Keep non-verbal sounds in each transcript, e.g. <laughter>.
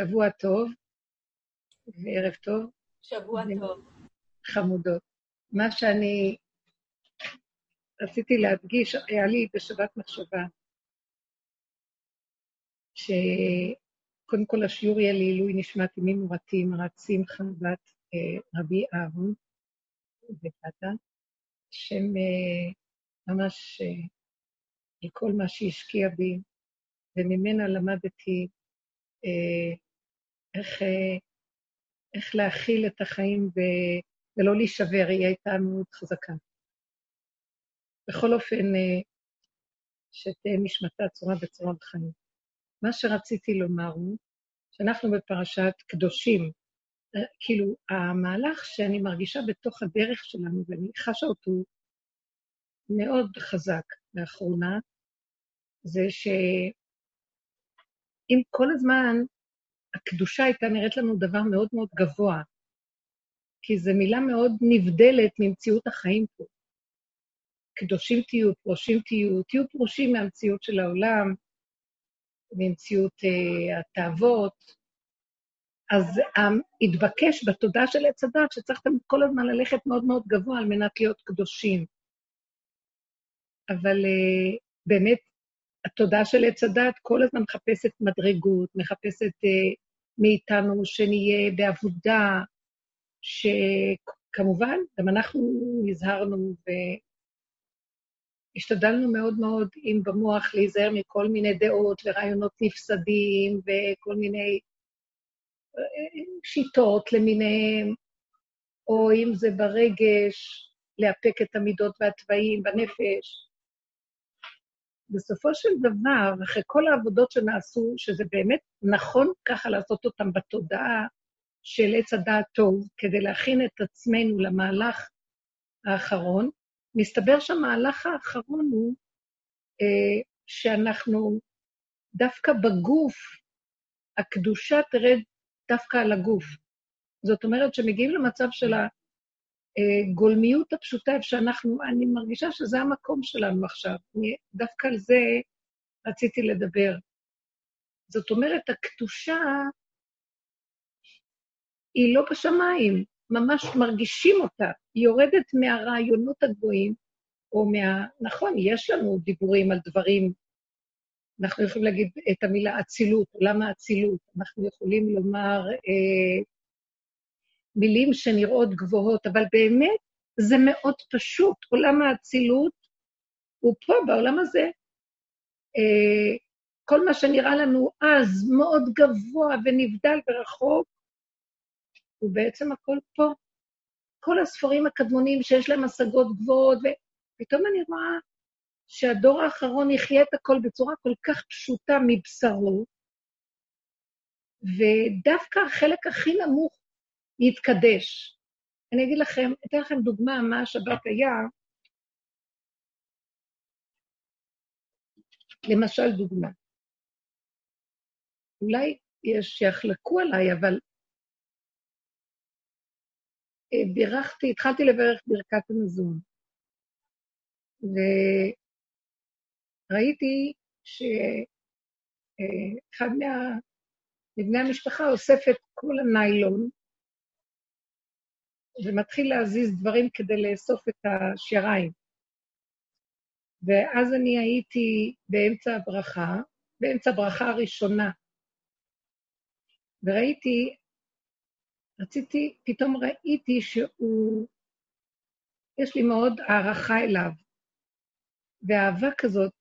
שבוע טוב וערב טוב. שבוע טוב. חמודות. מה שאני רציתי להדגיש, היה לי בשבת מחשבה, שקודם כל השיעור יהיה לעילוי נשמת אמי מורתי, מרת שמחה, בת אה, רבי אהרון ופתה, שם אה, ממש אה, לכל מה שהשקיע בי, וממנה למדתי איך, אה, איך להכיל את החיים ו, ולא להישבר, היא הייתה מאוד חזקה. בכל אופן, אה, שתהיה נשמתה צורה בצורה בחיים. מה שרציתי לומר הוא שאנחנו בפרשת קדושים, כאילו, המהלך שאני מרגישה בתוך הדרך שלנו, ואני חשה אותו מאוד חזק לאחרונה, זה שאם כל הזמן הקדושה הייתה נראית לנו דבר מאוד מאוד גבוה, כי זו מילה מאוד נבדלת ממציאות החיים פה. קדושים תהיו, פרושים תהיו, תהיו פרושים מהמציאות של העולם, ממציאות uh, התאוות. אז um, התבקש בתודעה של עץ הדת שצריך כל הזמן ללכת מאוד מאוד גבוה על מנת להיות קדושים. אבל uh, באמת, התודעה של עץ הדת כל הזמן מחפשת מדרגות, מחפשת uh, מאיתנו שנהיה בעבודה, שכמובן, גם אנחנו נזהרנו והשתדלנו מאוד מאוד, אם במוח, להיזהר מכל מיני דעות ורעיונות נפסדים וכל מיני אה, שיטות למיניהם, או אם זה ברגש, לאפק את המידות והתוואים בנפש. בסופו של דבר, אחרי כל העבודות שנעשו, שזה באמת נכון ככה לעשות אותן בתודעה של עץ הדעת טוב, כדי להכין את עצמנו למהלך האחרון, מסתבר שהמהלך האחרון הוא אה, שאנחנו, דווקא בגוף, הקדושה תרד דווקא על הגוף. זאת אומרת שמגיעים למצב של הגולמיות הפשוטה, איפה שאנחנו, אני מרגישה שזה המקום שלנו עכשיו. אני, דווקא על זה רציתי לדבר. זאת אומרת, הקדושה היא לא בשמיים, ממש מרגישים אותה. היא יורדת מהרעיונות הגבוהים, או מה... נכון, יש לנו דיבורים על דברים, אנחנו יכולים להגיד את המילה אצילות, עולם האצילות, אנחנו יכולים לומר אה, מילים שנראות גבוהות, אבל באמת זה מאוד פשוט. עולם האצילות הוא פה, בעולם הזה. אה, כל מה שנראה לנו אז מאוד גבוה ונבדל ורחוק, הוא בעצם הכל פה. כל הספרים הקדמונים שיש להם השגות גבוהות, ופתאום אני רואה שהדור האחרון יחיה את הכל בצורה כל כך פשוטה מבשרו, ודווקא החלק הכי נמוך יתקדש. אני אגיד לכם, אתן לכם דוגמה מה השבת היה. למשל דוגמה. אולי יש שיחלקו עליי, אבל אה, בירכתי, התחלתי לברך ברכת המזון, וראיתי שאחד מה... מבני המשפחה אוסף את כל הניילון ומתחיל להזיז דברים כדי לאסוף את השיריים. ואז אני הייתי באמצע הברכה, באמצע הברכה הראשונה, וראיתי רציתי, פתאום ראיתי שהוא, יש לי מאוד הערכה אליו, ואהבה כזאת,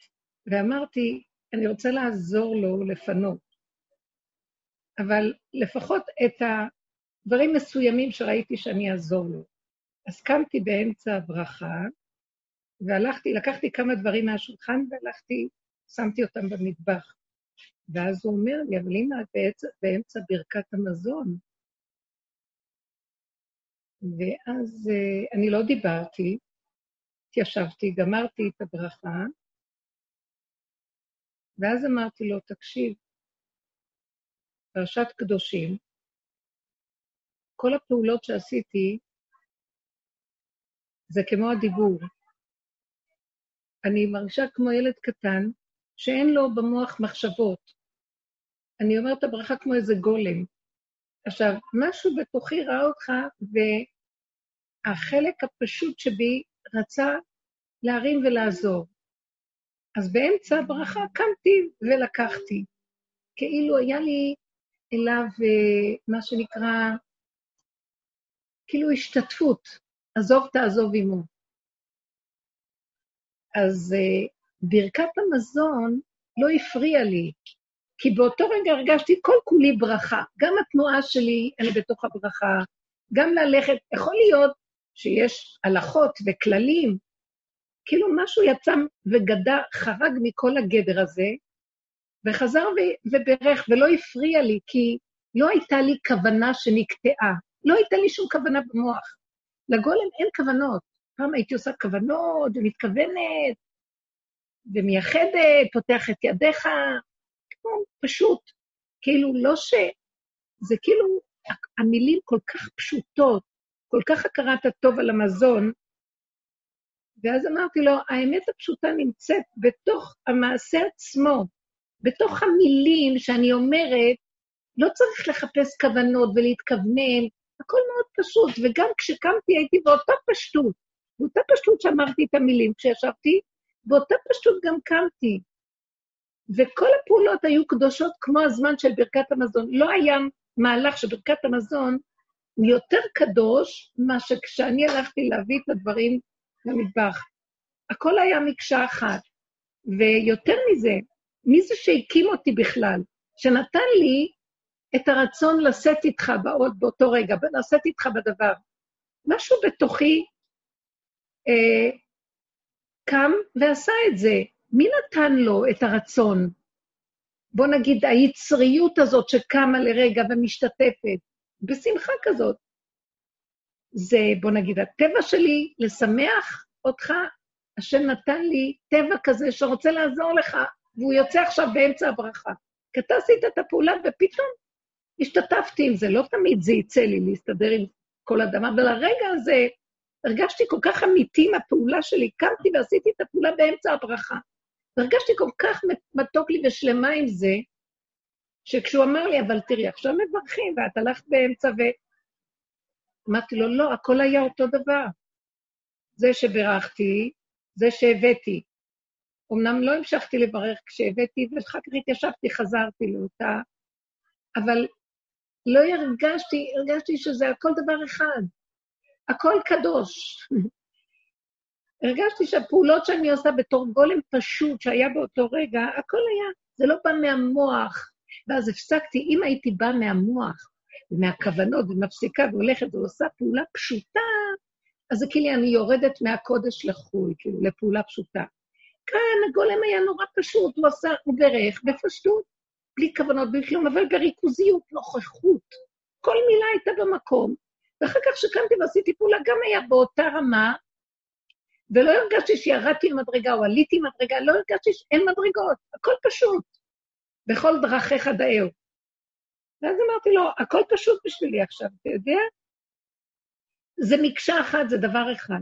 ואמרתי, אני רוצה לעזור לו לפנות. אבל לפחות את הדברים מסוימים שראיתי שאני אעזור לו. אז קמתי באמצע הברכה, והלכתי, לקחתי כמה דברים מהשולחן והלכתי, שמתי אותם במטבח. ואז הוא אומר לי, אבל אם את באמצע, באמצע ברכת המזון, ואז אה, אני לא דיברתי, התיישבתי, גמרתי את הברכה, ואז אמרתי לו, תקשיב, פרשת קדושים, כל הפעולות שעשיתי זה כמו הדיבור. אני מרגישה כמו ילד קטן שאין לו במוח מחשבות. אני אומרת הברכה כמו איזה גולם. עכשיו, משהו בתוכי ראה אותך, והחלק הפשוט שבי רצה להרים ולעזור. אז באמצע הברכה קמתי ולקחתי. כאילו היה לי אליו אה, מה שנקרא, כאילו השתתפות, עזוב תעזוב עמו. אז אה, ברכת המזון לא הפריעה לי, כי באותו רגע הרגשתי כל כולי ברכה. גם התנועה שלי, אני בתוך הברכה, גם ללכת, יכול להיות שיש הלכות וכללים, כאילו משהו יצא וגדע, חרג מכל הגדר הזה, וחזר וברך, ולא הפריע לי, כי לא הייתה לי כוונה שנקטעה. לא הייתה לי שום כוונה במוח. לגולם אין כוונות. פעם הייתי עושה כוונות, ומתכוונת, ומייחדת, פותח את ידיך, כמו פשוט. כאילו, לא ש... זה כאילו, המילים כל כך פשוטות, כל כך הכרת הטוב על המזון, ואז אמרתי לו, האמת הפשוטה נמצאת בתוך המעשה עצמו, בתוך המילים שאני אומרת, לא צריך לחפש כוונות ולהתכוונן, הכל מאוד פשוט, וגם כשקמתי הייתי באותה פשטות, באותה פשטות שאמרתי את המילים כשישבתי, באותה פשטות גם קמתי. וכל הפעולות היו קדושות כמו הזמן של ברכת המזון. לא היה מהלך של ברכת המזון יותר קדוש מאשר כשאני הלכתי להביא את הדברים למטבח. הכל היה מקשה אחת. ויותר מזה, מי זה שהקים אותי בכלל? שנתן לי את הרצון לשאת איתך באות באותו רגע, לשאת איתך בדבר. משהו בתוכי אה, קם ועשה את זה. מי נתן לו את הרצון? בוא נגיד, היצריות הזאת שקמה לרגע ומשתתפת, בשמחה כזאת. זה, בוא נגיד, הטבע שלי לשמח אותך, השם נתן לי טבע כזה שרוצה לעזור לך, והוא יוצא עכשיו באמצע הברכה. כי אתה עשית את הפעולה ופתאום השתתפתי עם זה, לא תמיד זה יצא לי להסתדר עם כל אדם, אבל הרגע הזה הרגשתי כל כך אמיתי עם הפעולה שלי, קמתי ועשיתי את הפעולה באמצע הברכה. והרגשתי כל כך מתוק לי ושלמה עם זה, שכשהוא אמר לי, אבל תראי, עכשיו מברכים, ואת הלכת באמצע ו... אמרתי לו, לא, הכל היה אותו דבר. זה שברכתי, זה שהבאתי. אמנם לא המשכתי לברך כשהבאתי, ואחר כך התיישבתי, חזרתי לאותה, אבל לא הרגשתי, הרגשתי שזה הכל דבר אחד. הכל קדוש. הרגשתי שהפעולות שאני עושה בתור גולם פשוט שהיה באותו רגע, הכל היה, זה לא בא מהמוח. ואז הפסקתי, אם הייתי באה מהמוח, ומהכוונות, ומפסיקה והולכת ועושה פעולה פשוטה, אז זה כאילו אני יורדת מהקודש לחו"ל, כאילו, לפעולה פשוטה. כאן הגולם היה נורא פשוט, הוא עשה, הוא בירך בפשטות, בלי כוונות, בלי כלום, אבל בריכוזיות, נוכחות. כל מילה הייתה במקום. ואחר כך שקמתי ועשיתי פעולה, גם היה באותה רמה, ולא הרגשתי שירדתי למדרגה או עליתי למדרגה, לא הרגשתי שאין מדרגות, הכל פשוט. בכל דרכיך דאהו. ואז אמרתי לו, הכל פשוט בשבילי עכשיו, אתה יודע? זה מקשה אחת, זה דבר אחד.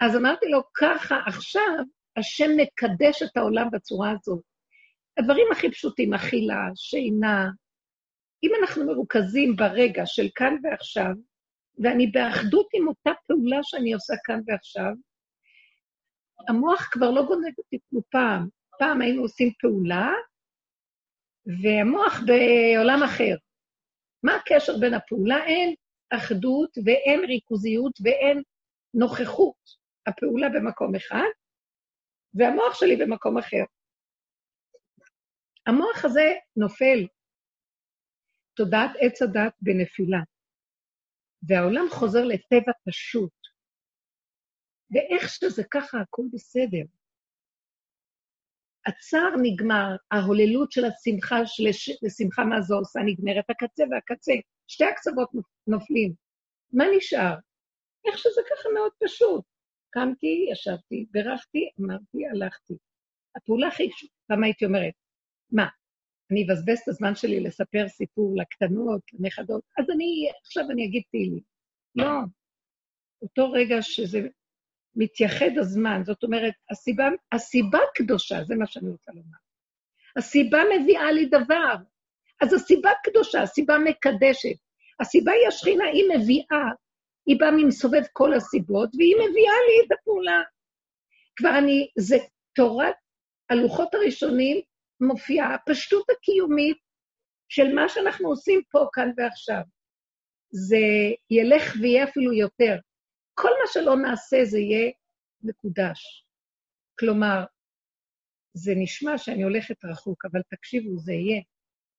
אז אמרתי לו, ככה עכשיו השם מקדש את העולם בצורה הזאת. הדברים הכי פשוטים, אכילה, שינה, אם אנחנו מרוכזים ברגע של כאן ועכשיו, ואני באחדות עם אותה פעולה שאני עושה כאן ועכשיו, המוח כבר לא גונב אותי כמו פעם. פעם היינו עושים פעולה, והמוח בעולם אחר. מה הקשר בין הפעולה? אין אחדות ואין ריכוזיות ואין נוכחות. הפעולה במקום אחד, והמוח שלי במקום אחר. המוח הזה נופל. תודעת עץ הדת בנפילה. והעולם חוזר לטבע פשוט. ואיך שזה ככה, הכול בסדר. הצער נגמר, ההוללות של השמחה, של השמחה מה זו עושה נגמרת, הקצה והקצה, שתי הקצוות נופלים. מה נשאר? איך שזה ככה מאוד פשוט. קמתי, ישבתי, בירכתי, אמרתי, הלכתי. הפעולה הכי פעם הייתי אומרת, מה, אני אבזבז את הזמן שלי לספר סיפור לקטנות, לנכדות, אז אני, עכשיו אני אגיד תהילים. לא. אותו רגע שזה מתייחד הזמן, זאת אומרת, הסיבה, הסיבה קדושה, זה מה שאני רוצה לומר. הסיבה מביאה לי דבר, אז הסיבה קדושה, הסיבה מקדשת. הסיבה היא השכינה, היא מביאה, היא באה ממסובב כל הסיבות, והיא מביאה לי את הפעולה. כבר אני, זה תורת הלוחות הראשונים מופיעה הפשטות הקיומית של מה שאנחנו עושים פה, כאן ועכשיו. זה ילך ויהיה אפילו יותר. כל מה שלא נעשה זה יהיה מקודש. כלומר, זה נשמע שאני הולכת רחוק, אבל תקשיבו, זה יהיה.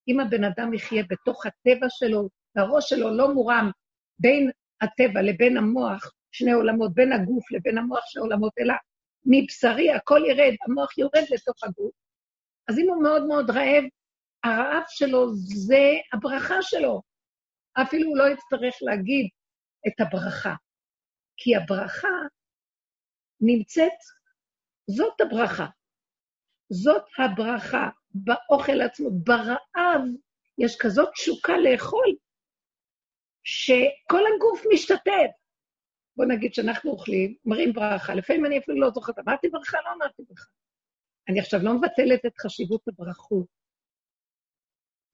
אם הבן אדם יחיה בתוך הטבע שלו, והראש שלו לא מורם בין הטבע לבין המוח, שני עולמות, בין הגוף לבין המוח שני עולמות, אלא מבשרי הכל ירד, המוח יורד לתוך הגוף. אז אם הוא מאוד מאוד רעב, הרעב שלו זה הברכה שלו. אפילו הוא לא יצטרך להגיד את הברכה, כי הברכה נמצאת, זאת הברכה. זאת הברכה באוכל עצמו. ברעב יש כזאת תשוקה לאכול, שכל הגוף משתתף. בוא נגיד שאנחנו אוכלים, אומרים ברכה, לפעמים אני אפילו לא זוכרת, אמרתי ברכה, לא אמרתי ברכה. אני עכשיו לא מבטלת את חשיבות הברכות.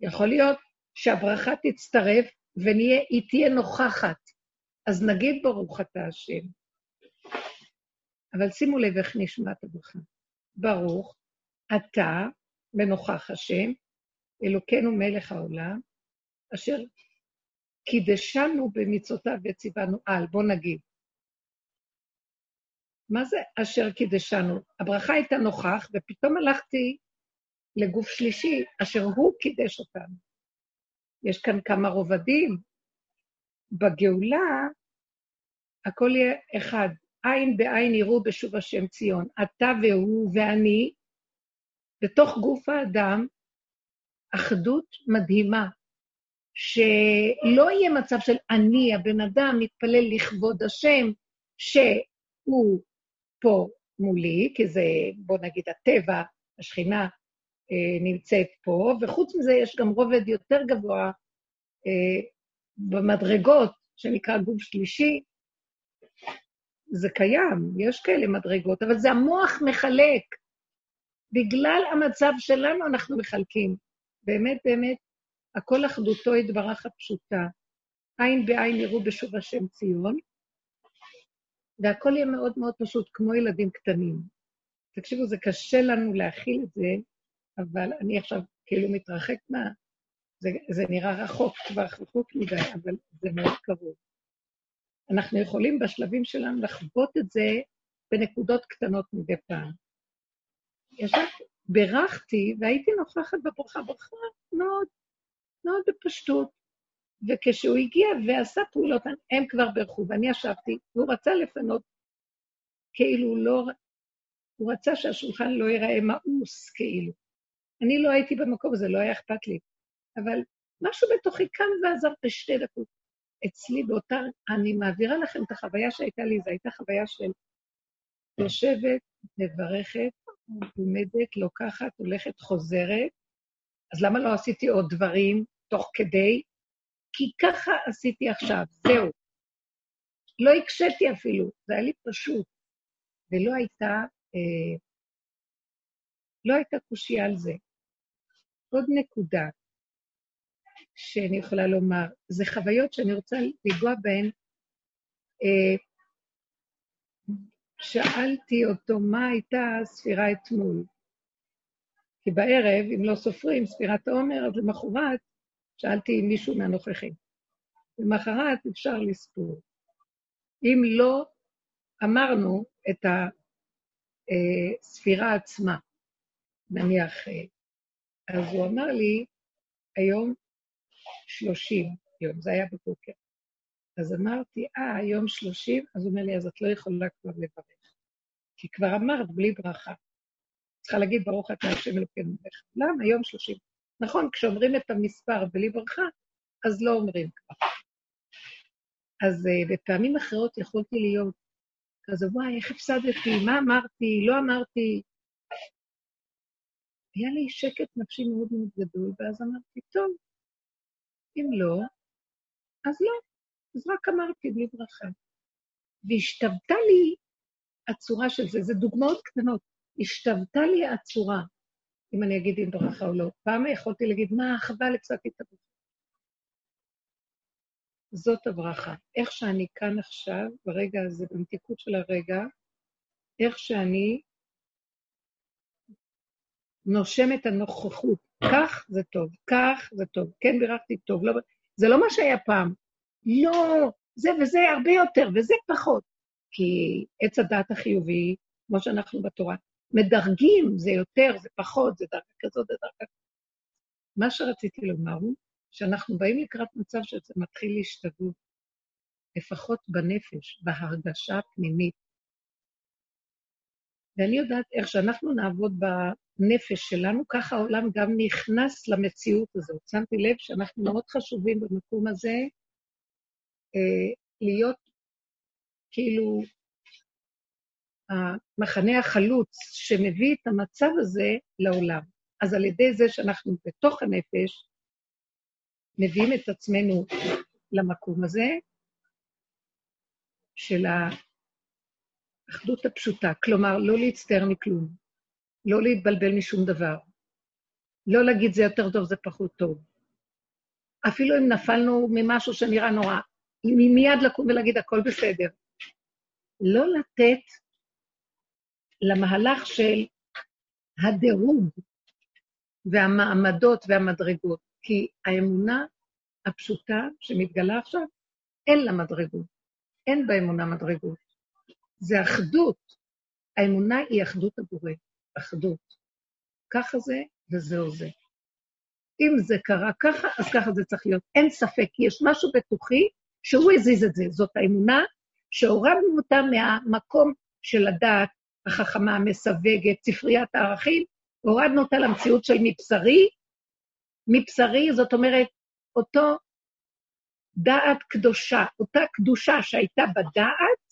יכול להיות שהברכה תצטרף והיא תהיה נוכחת. אז נגיד ברוך אתה השם. אבל שימו לב איך נשמעת הברכה. ברוך אתה ונוכח השם, אלוקינו מלך העולם, אשר קידשנו במצוותיו וציוונו על. בוא נגיד. מה זה אשר קידשנו? הברכה הייתה נוכח, ופתאום הלכתי לגוף שלישי, אשר הוא קידש אותנו. יש כאן כמה רובדים. בגאולה, הכל יהיה אחד. עין בעין יראו בשוב השם ציון. אתה והוא ואני, בתוך גוף האדם, אחדות מדהימה, שלא יהיה מצב של אני, הבן אדם, מתפלל לכבוד השם, שהוא פה מולי, כי זה, בוא נגיד, הטבע, השכינה אה, נמצאת פה, וחוץ מזה יש גם רובד יותר גבוה אה, במדרגות, שנקרא גוף שלישי. זה קיים, יש כאלה מדרגות, אבל זה המוח מחלק. בגלל המצב שלנו אנחנו מחלקים. באמת, באמת, הכל אחדותו יתברך הפשוטה. עין בעין יראו בשוב השם ציון, והכל יהיה מאוד מאוד פשוט, כמו ילדים קטנים. תקשיבו, זה קשה לנו להכיל את זה, אבל אני עכשיו כאילו מתרחק מה... זה, זה נראה רחוק, כבר רחוק מדי, אבל זה מאוד קרוב. אנחנו יכולים בשלבים שלנו לחוות את זה בנקודות קטנות מדי פעם. ישבתי, בירכתי והייתי נוכחת בברכה, ברכה מאוד, מאוד בפשטות. וכשהוא הגיע ועשה פעולות, הם כבר בירכו, ואני ישבתי, והוא רצה לפנות, כאילו לא... הוא רצה שהשולחן לא ייראה מאוס, כאילו. אני לא הייתי במקום הזה, לא היה אכפת לי. אבל משהו בתוכי קם ועזר בשתי דקות. אצלי באותה, אני מעבירה לכם את החוויה שהייתה לי, זו הייתה חוויה של יושבת, מברכת, עומדת, לוקחת, הולכת, חוזרת. אז למה לא עשיתי עוד דברים תוך כדי? כי ככה עשיתי עכשיו, זהו. לא הקשיתי אפילו, זה היה לי פשוט. ולא הייתה, אה, לא הייתה קושייה על זה. עוד נקודה שאני יכולה לומר, זה חוויות שאני רוצה לנגוע בהן. אה, שאלתי אותו מה הייתה הספירה אתמול. כי בערב, אם לא סופרים, ספירת העומר, אז למחרת שאלתי מישהו מהנוכחים. למחרת אפשר לספור. אם לא אמרנו את הספירה עצמה, נניח, אז הוא אמר לי, היום שלושים יום, זה היה בבוקר. אז אמרתי, אה, היום שלושים? אז הוא אומר לי, אז את לא יכולה כבר לברך. כי כבר אמרת בלי ברכה. צריכה להגיד, ברוך אתה השם אלוקינו מלך העולם, היום שלושים. נכון, כשאומרים את המספר בלי ברכה, אז לא אומרים כבר. אז uh, בפעמים אחרות יכולתי להיות כזה, וואי, איך הפסדתי, מה אמרתי, לא אמרתי. היה לי שקט נפשי מאוד מאוד גדול, ואז אמרתי, טוב, אם לא, אז לא. אז רק אמרתי בלי ברכה. והשתוותה לי הצורה של זה, זה דוגמאות קטנות, השתוותה לי הצורה. אם אני אגיד עם ברכה או לא. פעם יכולתי להגיד, מה, חבל, הפסקתי את הברכה. זאת הברכה. איך שאני כאן עכשיו, ברגע הזה, במתיקות של הרגע, איך שאני נושם את הנוכחות. כך זה טוב, כך זה טוב. כן, בירכתי טוב. לא... זה לא מה שהיה פעם. לא, זה וזה הרבה יותר, וזה פחות. כי עץ הדעת החיובי, כמו שאנחנו בתורה, מדרגים, זה יותר, זה פחות, זה דרגה כזאת, זה דרגה כזאת. מה שרציתי לומר הוא שאנחנו באים לקראת מצב שזה מתחיל להשתגעות, לפחות בנפש, בהרגשה הפנימית. ואני יודעת איך שאנחנו נעבוד בנפש שלנו, ככה העולם גם נכנס למציאות הזאת. שמתי לב שאנחנו מאוד חשובים במקום הזה אה, להיות כאילו המחנה החלוץ שמביא את המצב הזה לעולם. אז על ידי זה שאנחנו בתוך הנפש, מביאים את עצמנו למקום הזה של האחדות הפשוטה, כלומר, לא להצטער מכלום, לא להתבלבל משום דבר, לא להגיד זה יותר טוב, זה פחות טוב. אפילו אם נפלנו ממשהו שנראה נורא, מיד לקום ולהגיד הכל בסדר. לא לתת למהלך של הדירוג והמעמדות והמדרגות, כי האמונה הפשוטה שמתגלה עכשיו, אין לה מדרגות. אין באמונה מדרגות. זה אחדות. האמונה היא אחדות הבורא, אחדות. ככה זה וזהו זה. אם זה קרה ככה, אז ככה זה צריך להיות. אין ספק, כי יש משהו בתוכי שהוא הזיז את זה. זאת האמונה שהורדנו אותה מהמקום של הדעת החכמה, המסווגת, ספריית הערכים, הורדנו אותה למציאות של מבשרי. מבשרי, זאת אומרת, אותו דעת קדושה, אותה קדושה שהייתה בדעת,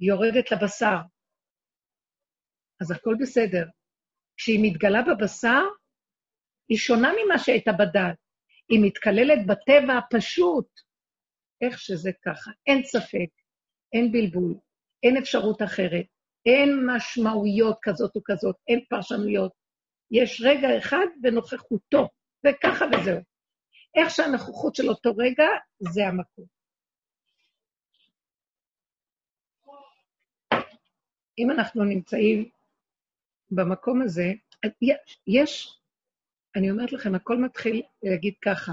יורדת לבשר. אז הכל בסדר. כשהיא מתגלה בבשר, היא שונה ממה שהייתה בדעת. היא מתקללת בטבע הפשוט, איך שזה ככה. אין ספק, אין בלבול, אין אפשרות אחרת. אין משמעויות כזאת או כזאת, אין פרשנויות. יש רגע אחד בנוכחותו, וככה וזהו. איך שהנוכחות של אותו רגע, זה המקום. אם אנחנו נמצאים במקום הזה, יש, אני אומרת לכם, הכל מתחיל להגיד ככה,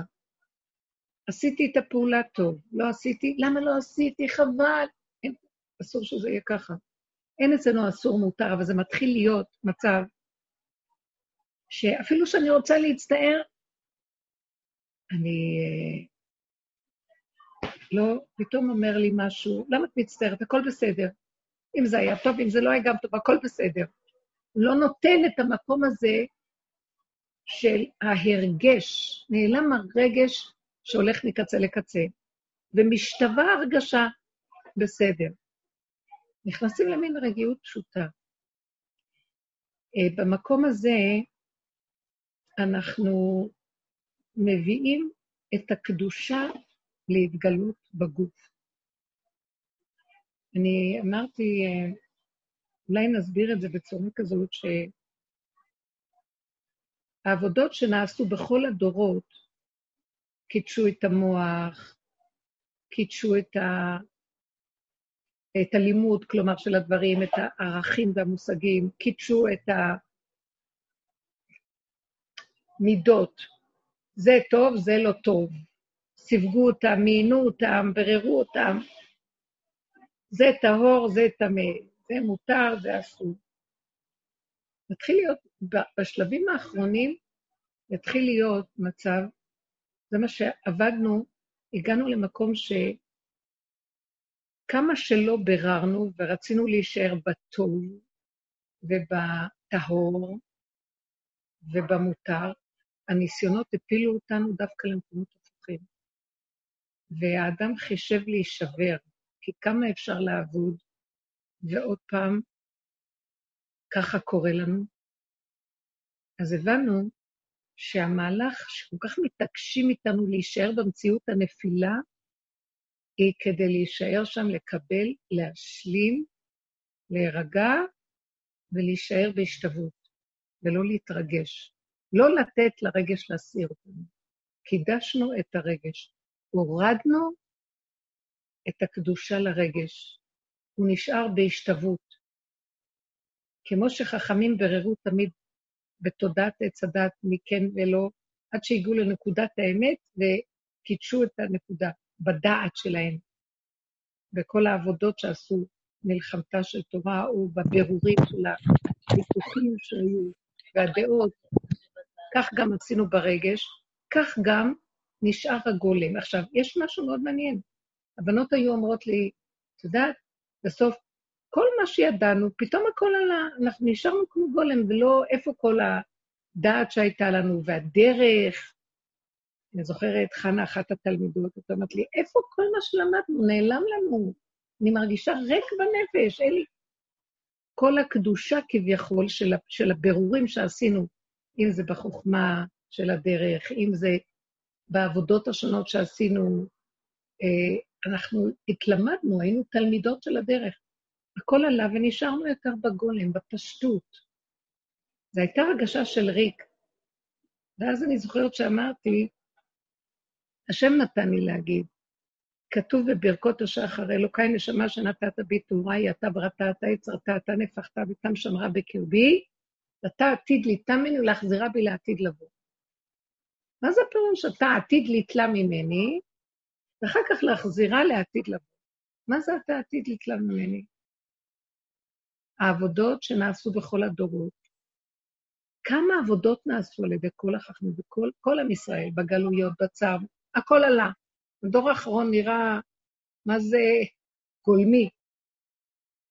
עשיתי את הפעולה טוב, לא עשיתי, למה לא עשיתי? חבל. אין, אסור שזה יהיה ככה. אין אצלנו אסור מותר, אבל זה מתחיל להיות מצב שאפילו שאני רוצה להצטער, אני לא, פתאום אומר לי משהו, למה את מצטערת? הכל בסדר. אם זה היה טוב, אם זה לא היה גם טוב, הכל בסדר. לא נותן את המקום הזה של ההרגש, נעלם הרגש שהולך מקצה לקצה, ומשתווה הרגשה בסדר. נכנסים למין רגיעות פשוטה. אה, במקום הזה אנחנו מביאים את הקדושה להתגלות בגוף. אני אמרתי, אה, אולי נסביר את זה בצורה כזאת, שהעבודות שנעשו בכל הדורות, קידשו את המוח, קידשו את ה... את הלימוד, כלומר, של הדברים, את הערכים והמושגים, קידשו את המידות. זה טוב, זה לא טוב. סיווגו אותם, מיינו אותם, בררו אותם. זה טהור, זה טמא, זה מותר, זה אסור. מתחיל להיות, בשלבים האחרונים, יתחיל להיות מצב, זה מה שעבדנו, הגענו למקום ש... כמה שלא ביררנו ורצינו להישאר בטוב ובטהור ובמותר, הניסיונות הפילו אותנו דווקא למקומות הפוכים. והאדם חישב להישבר, כי כמה אפשר לעבוד, ועוד פעם, ככה קורה לנו. אז הבנו שהמהלך שכל כך מתעקשים איתנו להישאר במציאות הנפילה, היא כדי להישאר שם, לקבל, להשלים, להירגע ולהישאר בהשתוות. ולא להתרגש. לא לתת לרגש להסיר אותנו. קידשנו את הרגש. הורדנו את הקדושה לרגש. הוא נשאר בהשתוות. כמו שחכמים בררו תמיד בתודעת עץ הדת מכן ולא, עד שהגיעו לנקודת האמת וקידשו את הנקודה בדעת שלהם, בכל העבודות שעשו, מלחמתה של תורה, או בבירורים של הוויכוחים שהיו, והדעות. כך גם עשינו ברגש, כך גם נשאר הגולם. עכשיו, יש משהו מאוד מעניין. הבנות היו אומרות לי, את יודעת, בסוף, כל מה שידענו, פתאום הכל עלה, אנחנו נשארנו כמו גולם, ולא איפה כל הדעת שהייתה לנו, והדרך. אני זוכרת, חנה, אחת התלמידות, את אומרת לי, איפה כל מה שלמדנו? נעלם לנו. אני מרגישה ריק בנפש, אין לי... כל הקדושה כביכול של, של הבירורים שעשינו, אם זה בחוכמה של הדרך, אם זה בעבודות השונות שעשינו, אה, אנחנו התלמדנו, היינו תלמידות של הדרך. הכל עלה ונשארנו יותר בגולם, בפשטות. זו הייתה הרגשה של ריק. ואז אני זוכרת שאמרתי, השם נתן לי להגיד, כתוב בברכות השחר, אלוקיי נשמה שנתת בי תאורי, אתה בראת, אתה יצרת, אתה נפחת ותם שמרה בקרבי, ואתה עתיד ליטה ממני ולהחזירה בי לעתיד לבוא. מה זה הפירוש? אתה עתיד ליטלה ממני, ואחר כך להחזירה לעתיד לבוא. מה זה אתה עתיד ליטלה ממני? העבודות שנעשו בכל הדורות. כמה עבודות נעשו על ידי כל החכמים וכל כל עם ישראל, בגלויות, בצו, הכל עלה. הדור האחרון נראה, מה זה גולמי,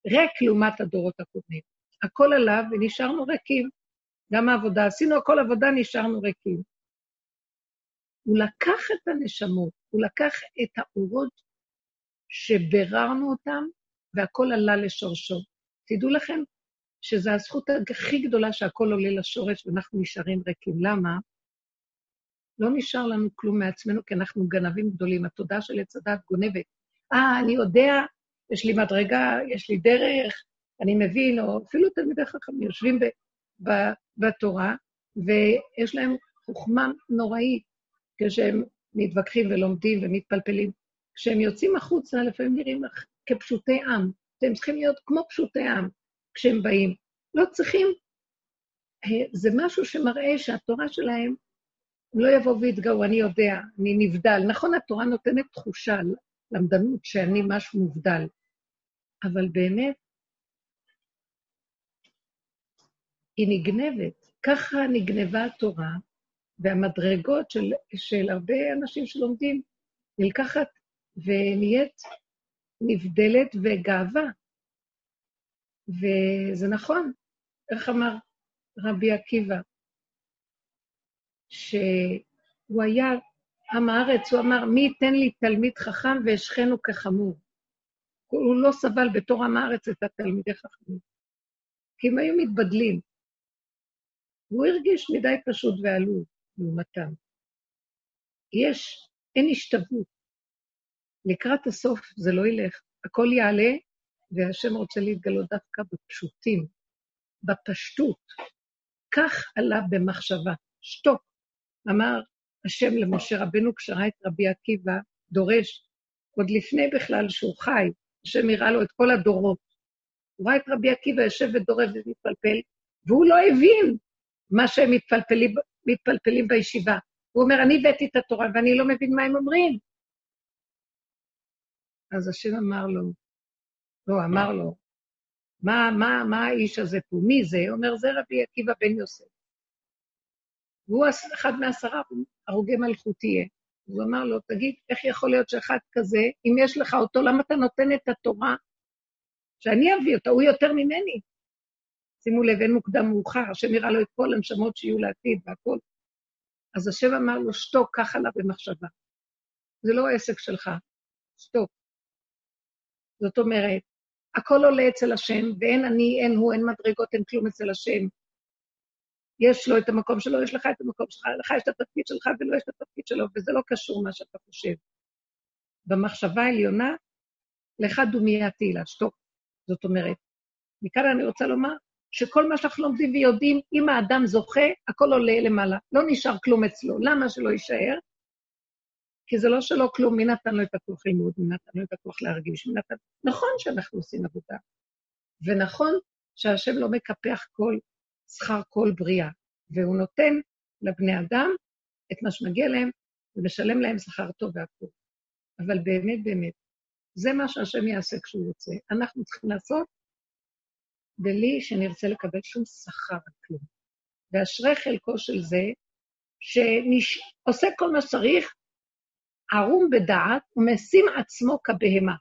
ריק לעומת הדורות הקודמים. הכל עלה ונשארנו ריקים. גם העבודה, עשינו הכל עבודה, נשארנו ריקים. הוא לקח את הנשמות, הוא לקח את האורות שביררנו אותם, והכל עלה לשורשו. תדעו לכם שזו הזכות הכי גדולה שהכל עולה לשורש ואנחנו נשארים ריקים. למה? לא נשאר לנו כלום מעצמנו, כי אנחנו גנבים גדולים. התודעה של עץ הדת גונבת. אה, אני יודע, יש לי מדרגה, יש לי דרך, אני מבין, או אפילו תלמידי חכמים יושבים ב, ב, בתורה, ויש להם חוכמה נוראית כשהם מתווכחים ולומדים ומתפלפלים. כשהם יוצאים החוצה, לפעמים נראים כפשוטי עם. אתם צריכים להיות כמו פשוטי עם כשהם באים. לא צריכים... אה, זה משהו שמראה שהתורה שלהם הם לא יבואו ויתגאו, אני יודע, אני נבדל. נכון, התורה נותנת תחושה, למדנות, שאני משהו מובדל, אבל באמת, היא נגנבת. ככה נגנבה התורה, והמדרגות של, של הרבה אנשים שלומדים נלקחת ונהיית נבדלת וגאווה. וזה נכון, איך אמר רבי עקיבא? שהוא היה עם הארץ, הוא אמר, מי ייתן לי תלמיד חכם ואשכנו כחמור. הוא לא סבל בתור עם הארץ את התלמידי חכמים, כי הם היו מתבדלים. הוא הרגיש מדי פשוט ועלוב לעומתם. יש, אין השתוות. לקראת הסוף זה לא ילך, הכל יעלה, והשם רוצה להתגלות דווקא בפשוטים, בפשטות. כך עלה במחשבה, שתוק. אמר השם למשה רבנו כשראה את רבי עקיבא דורש, עוד לפני בכלל שהוא חי, השם הראה לו את כל הדורות. הוא ראה את רבי עקיבא יושב ודורש ומתפלפל, והוא לא הבין מה שהם מתפלפלים, מתפלפלים בישיבה. הוא אומר, אני הבאתי את התורה ואני לא מבין מה הם אומרים. אז השם אמר לו, לא, אמר לו, מה, מה, מה האיש הזה פה? מי זה? הוא אומר, זה רבי עקיבא בן יוסף. והוא אחד מעשרה הרוגי מלכות תהיה. הוא אמר לו, תגיד, איך יכול להיות שאחד כזה, אם יש לך אותו, למה אתה נותן את התורה? שאני אביא אותה, הוא יותר ממני. שימו לב, אין מוקדם מאוחר, השם יראה לו את כל הנשמות שיהיו לעתיד והכול. אז השם אמר לו, שתוק, קח עליו במחשבה. זה לא עסק שלך, שתוק. זאת אומרת, הכל עולה אצל השם, ואין אני, אין הוא, אין מדרגות, אין כלום אצל השם. יש לו את המקום שלו, יש לך את המקום שלך, לך יש את התפקיד שלך ולא יש את התפקיד שלו, וזה לא קשור מה שאתה חושב. במחשבה העליונה, לך דומיה תהילה, שתוק. זאת אומרת, מכאן אני רוצה לומר שכל מה שאנחנו לומדים ויודעים, אם האדם זוכה, הכל עולה למעלה. לא נשאר כלום אצלו. למה שלא יישאר? כי זה לא שלא כלום, מי נתן לו את הכוח ללמוד, מי נתן לו את הכוח להרגיש, מי נתן... נכון שאנחנו עושים עבודה, ונכון שהשם לא מקפח כל שכר כל בריאה, והוא נותן לבני אדם את מה שמגיע להם, ומשלם להם שכר טוב והכול. אבל באמת, באמת, זה מה שהשם יעשה כשהוא רוצה. אנחנו צריכים לעשות בלי שנרצה לקבל שום שכר על כלום. ואשרי חלקו של זה, שעושה כל מה שצריך, ערום בדעת ומשים עצמו כבהמה.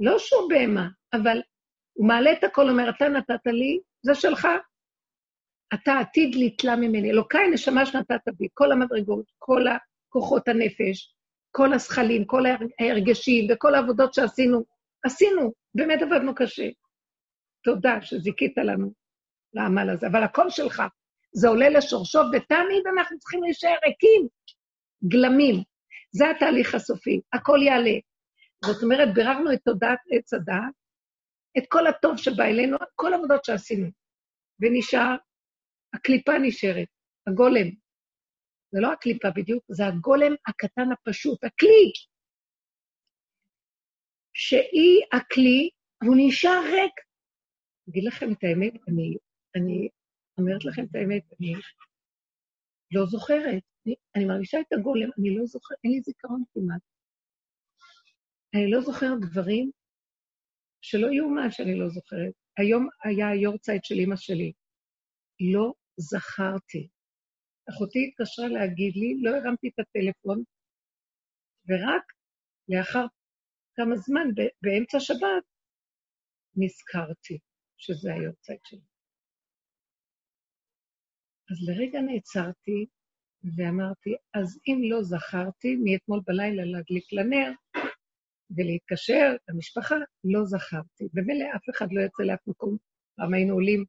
לא שהוא בהמה, אבל הוא מעלה את הכל, אומר, אתה נתת לי, זה שלך. אתה עתיד לתלה ממני. אלוקיי נשמה שנתת בי, כל המדרגות, כל כוחות הנפש, כל הזכלים, כל ההרגשים וכל העבודות שעשינו, עשינו, באמת עבדנו קשה. תודה שזיכית לנו לעמל הזה, אבל הכל שלך. זה עולה לשורשו, ותמיד אנחנו צריכים להישאר ריקים, גלמים. זה התהליך הסופי, הכל יעלה. זאת אומרת, ביררנו את תודעת עץ הדעת, את כל הטוב שבא אלינו, כל העבודות שעשינו, ונשאר, הקליפה נשארת, הגולם. זה לא הקליפה בדיוק, זה הגולם הקטן הפשוט, הכלי. שהיא הכלי, והוא נשאר ריק. אגיד לכם את האמת, אני, אני אומרת לכם את האמת, אני לא זוכרת. אני, אני מרגישה את הגולם, אני לא זוכרת, אין לי זיכרון כמעט. אני לא זוכרת דברים שלא יאומן שאני לא זוכרת. היום היה היורצייט של אימא שלי. לא זכרתי. אחותי התקשרה להגיד לי, לא הרמתי את הטלפון, ורק לאחר כמה זמן, באמצע שבת, נזכרתי שזה היורצייט שלי. אז לרגע נעצרתי ואמרתי, אז אם לא זכרתי, מאתמול בלילה להדליק לנר ולהתקשר למשפחה, לא זכרתי. במילא אף אחד לא יוצא לאף מקום. פעם היינו עולים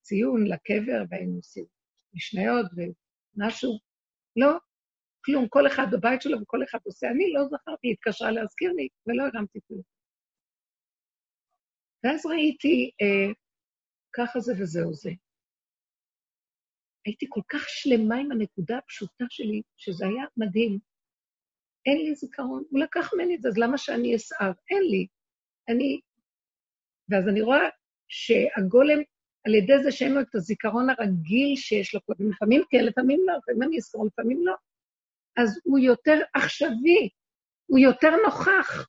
לציון, לקבר, והיינו עושים משניות ומשהו. לא, כלום, כל אחד בבית שלו וכל אחד עושה. אני לא זכרתי, היא התקשרה להזכיר לי, ולא הרמתי כלום. ואז ראיתי, אה, ככה זה וזהו זה. הייתי כל כך שלמה עם הנקודה הפשוטה שלי, שזה היה מדהים. אין לי זיכרון, הוא לקח ממני את זה, אז למה שאני אסער? אין לי. אני... ואז אני רואה שהגולם, על ידי זה שאין לו את הזיכרון הרגיל שיש לו קודם, לפעמים כן, לפעמים לא, לפעמים אני אזכור, לפעמים לא, אז הוא יותר עכשווי, הוא יותר נוכח,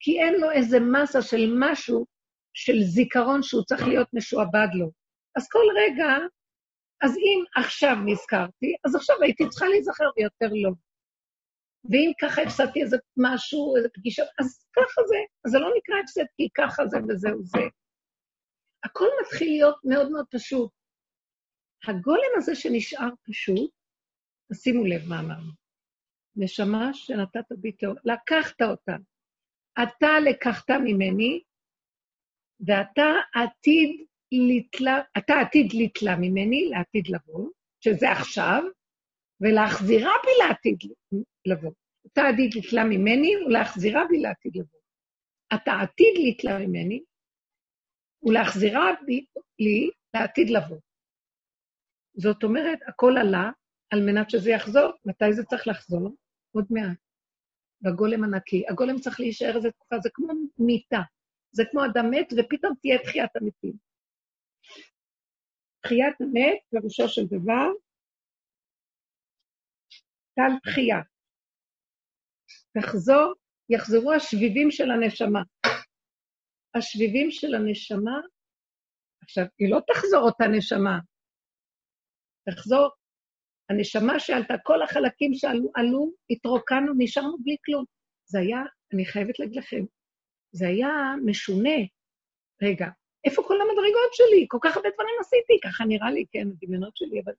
כי אין לו איזה מסה של משהו, של זיכרון שהוא צריך להיות משועבד לו. אז כל רגע אז אם עכשיו נזכרתי, אז עכשיו הייתי צריכה להיזכר ויותר לא. ואם ככה הפסדתי איזה משהו, איזה פגישה, אז ככה זה. אז זה לא נקרא הפסד, כי ככה זה וזהו זה. הכל מתחיל להיות מאוד מאוד פשוט. הגולם הזה שנשאר פשוט, שימו לב מה אמרנו. נשמה שנתת בי תאור, לקחת אותה. אתה לקחת ממני, ואתה עתיד לתלה, אתה עתיד לתלה ממני, לעתיד לבוא, שזה עכשיו, ולהחזירה בי לעתיד לבוא. אתה עתיד לתלה ממני ולהחזירה בי לעתיד לבוא. אתה עתיד לתלה ממני ולהחזירה לי לעתיד לבוא. זאת אומרת, הכל עלה על מנת שזה יחזור. מתי זה צריך לחזור? עוד מעט. בגולם הנקי. הגולם צריך להישאר איזה תקופה, זה כמו מיטה. זה כמו אדם מת, ופתאום תהיה תחיית המתים. תחיית המת, פירושו של דבר, טל תחייה. תחזור, יחזרו השביבים של הנשמה. השביבים של הנשמה, עכשיו, היא לא תחזור אותה נשמה, תחזור, הנשמה שעלתה, כל החלקים שעלו, עלו, התרוקנו, נשארנו בלי כלום. זה היה, אני חייבת להגיד לכם, זה היה משונה. רגע, איפה כל המדרגות שלי? כל כך הרבה דברים עשיתי, ככה נראה לי, כן, הדמיונות שלי, אבל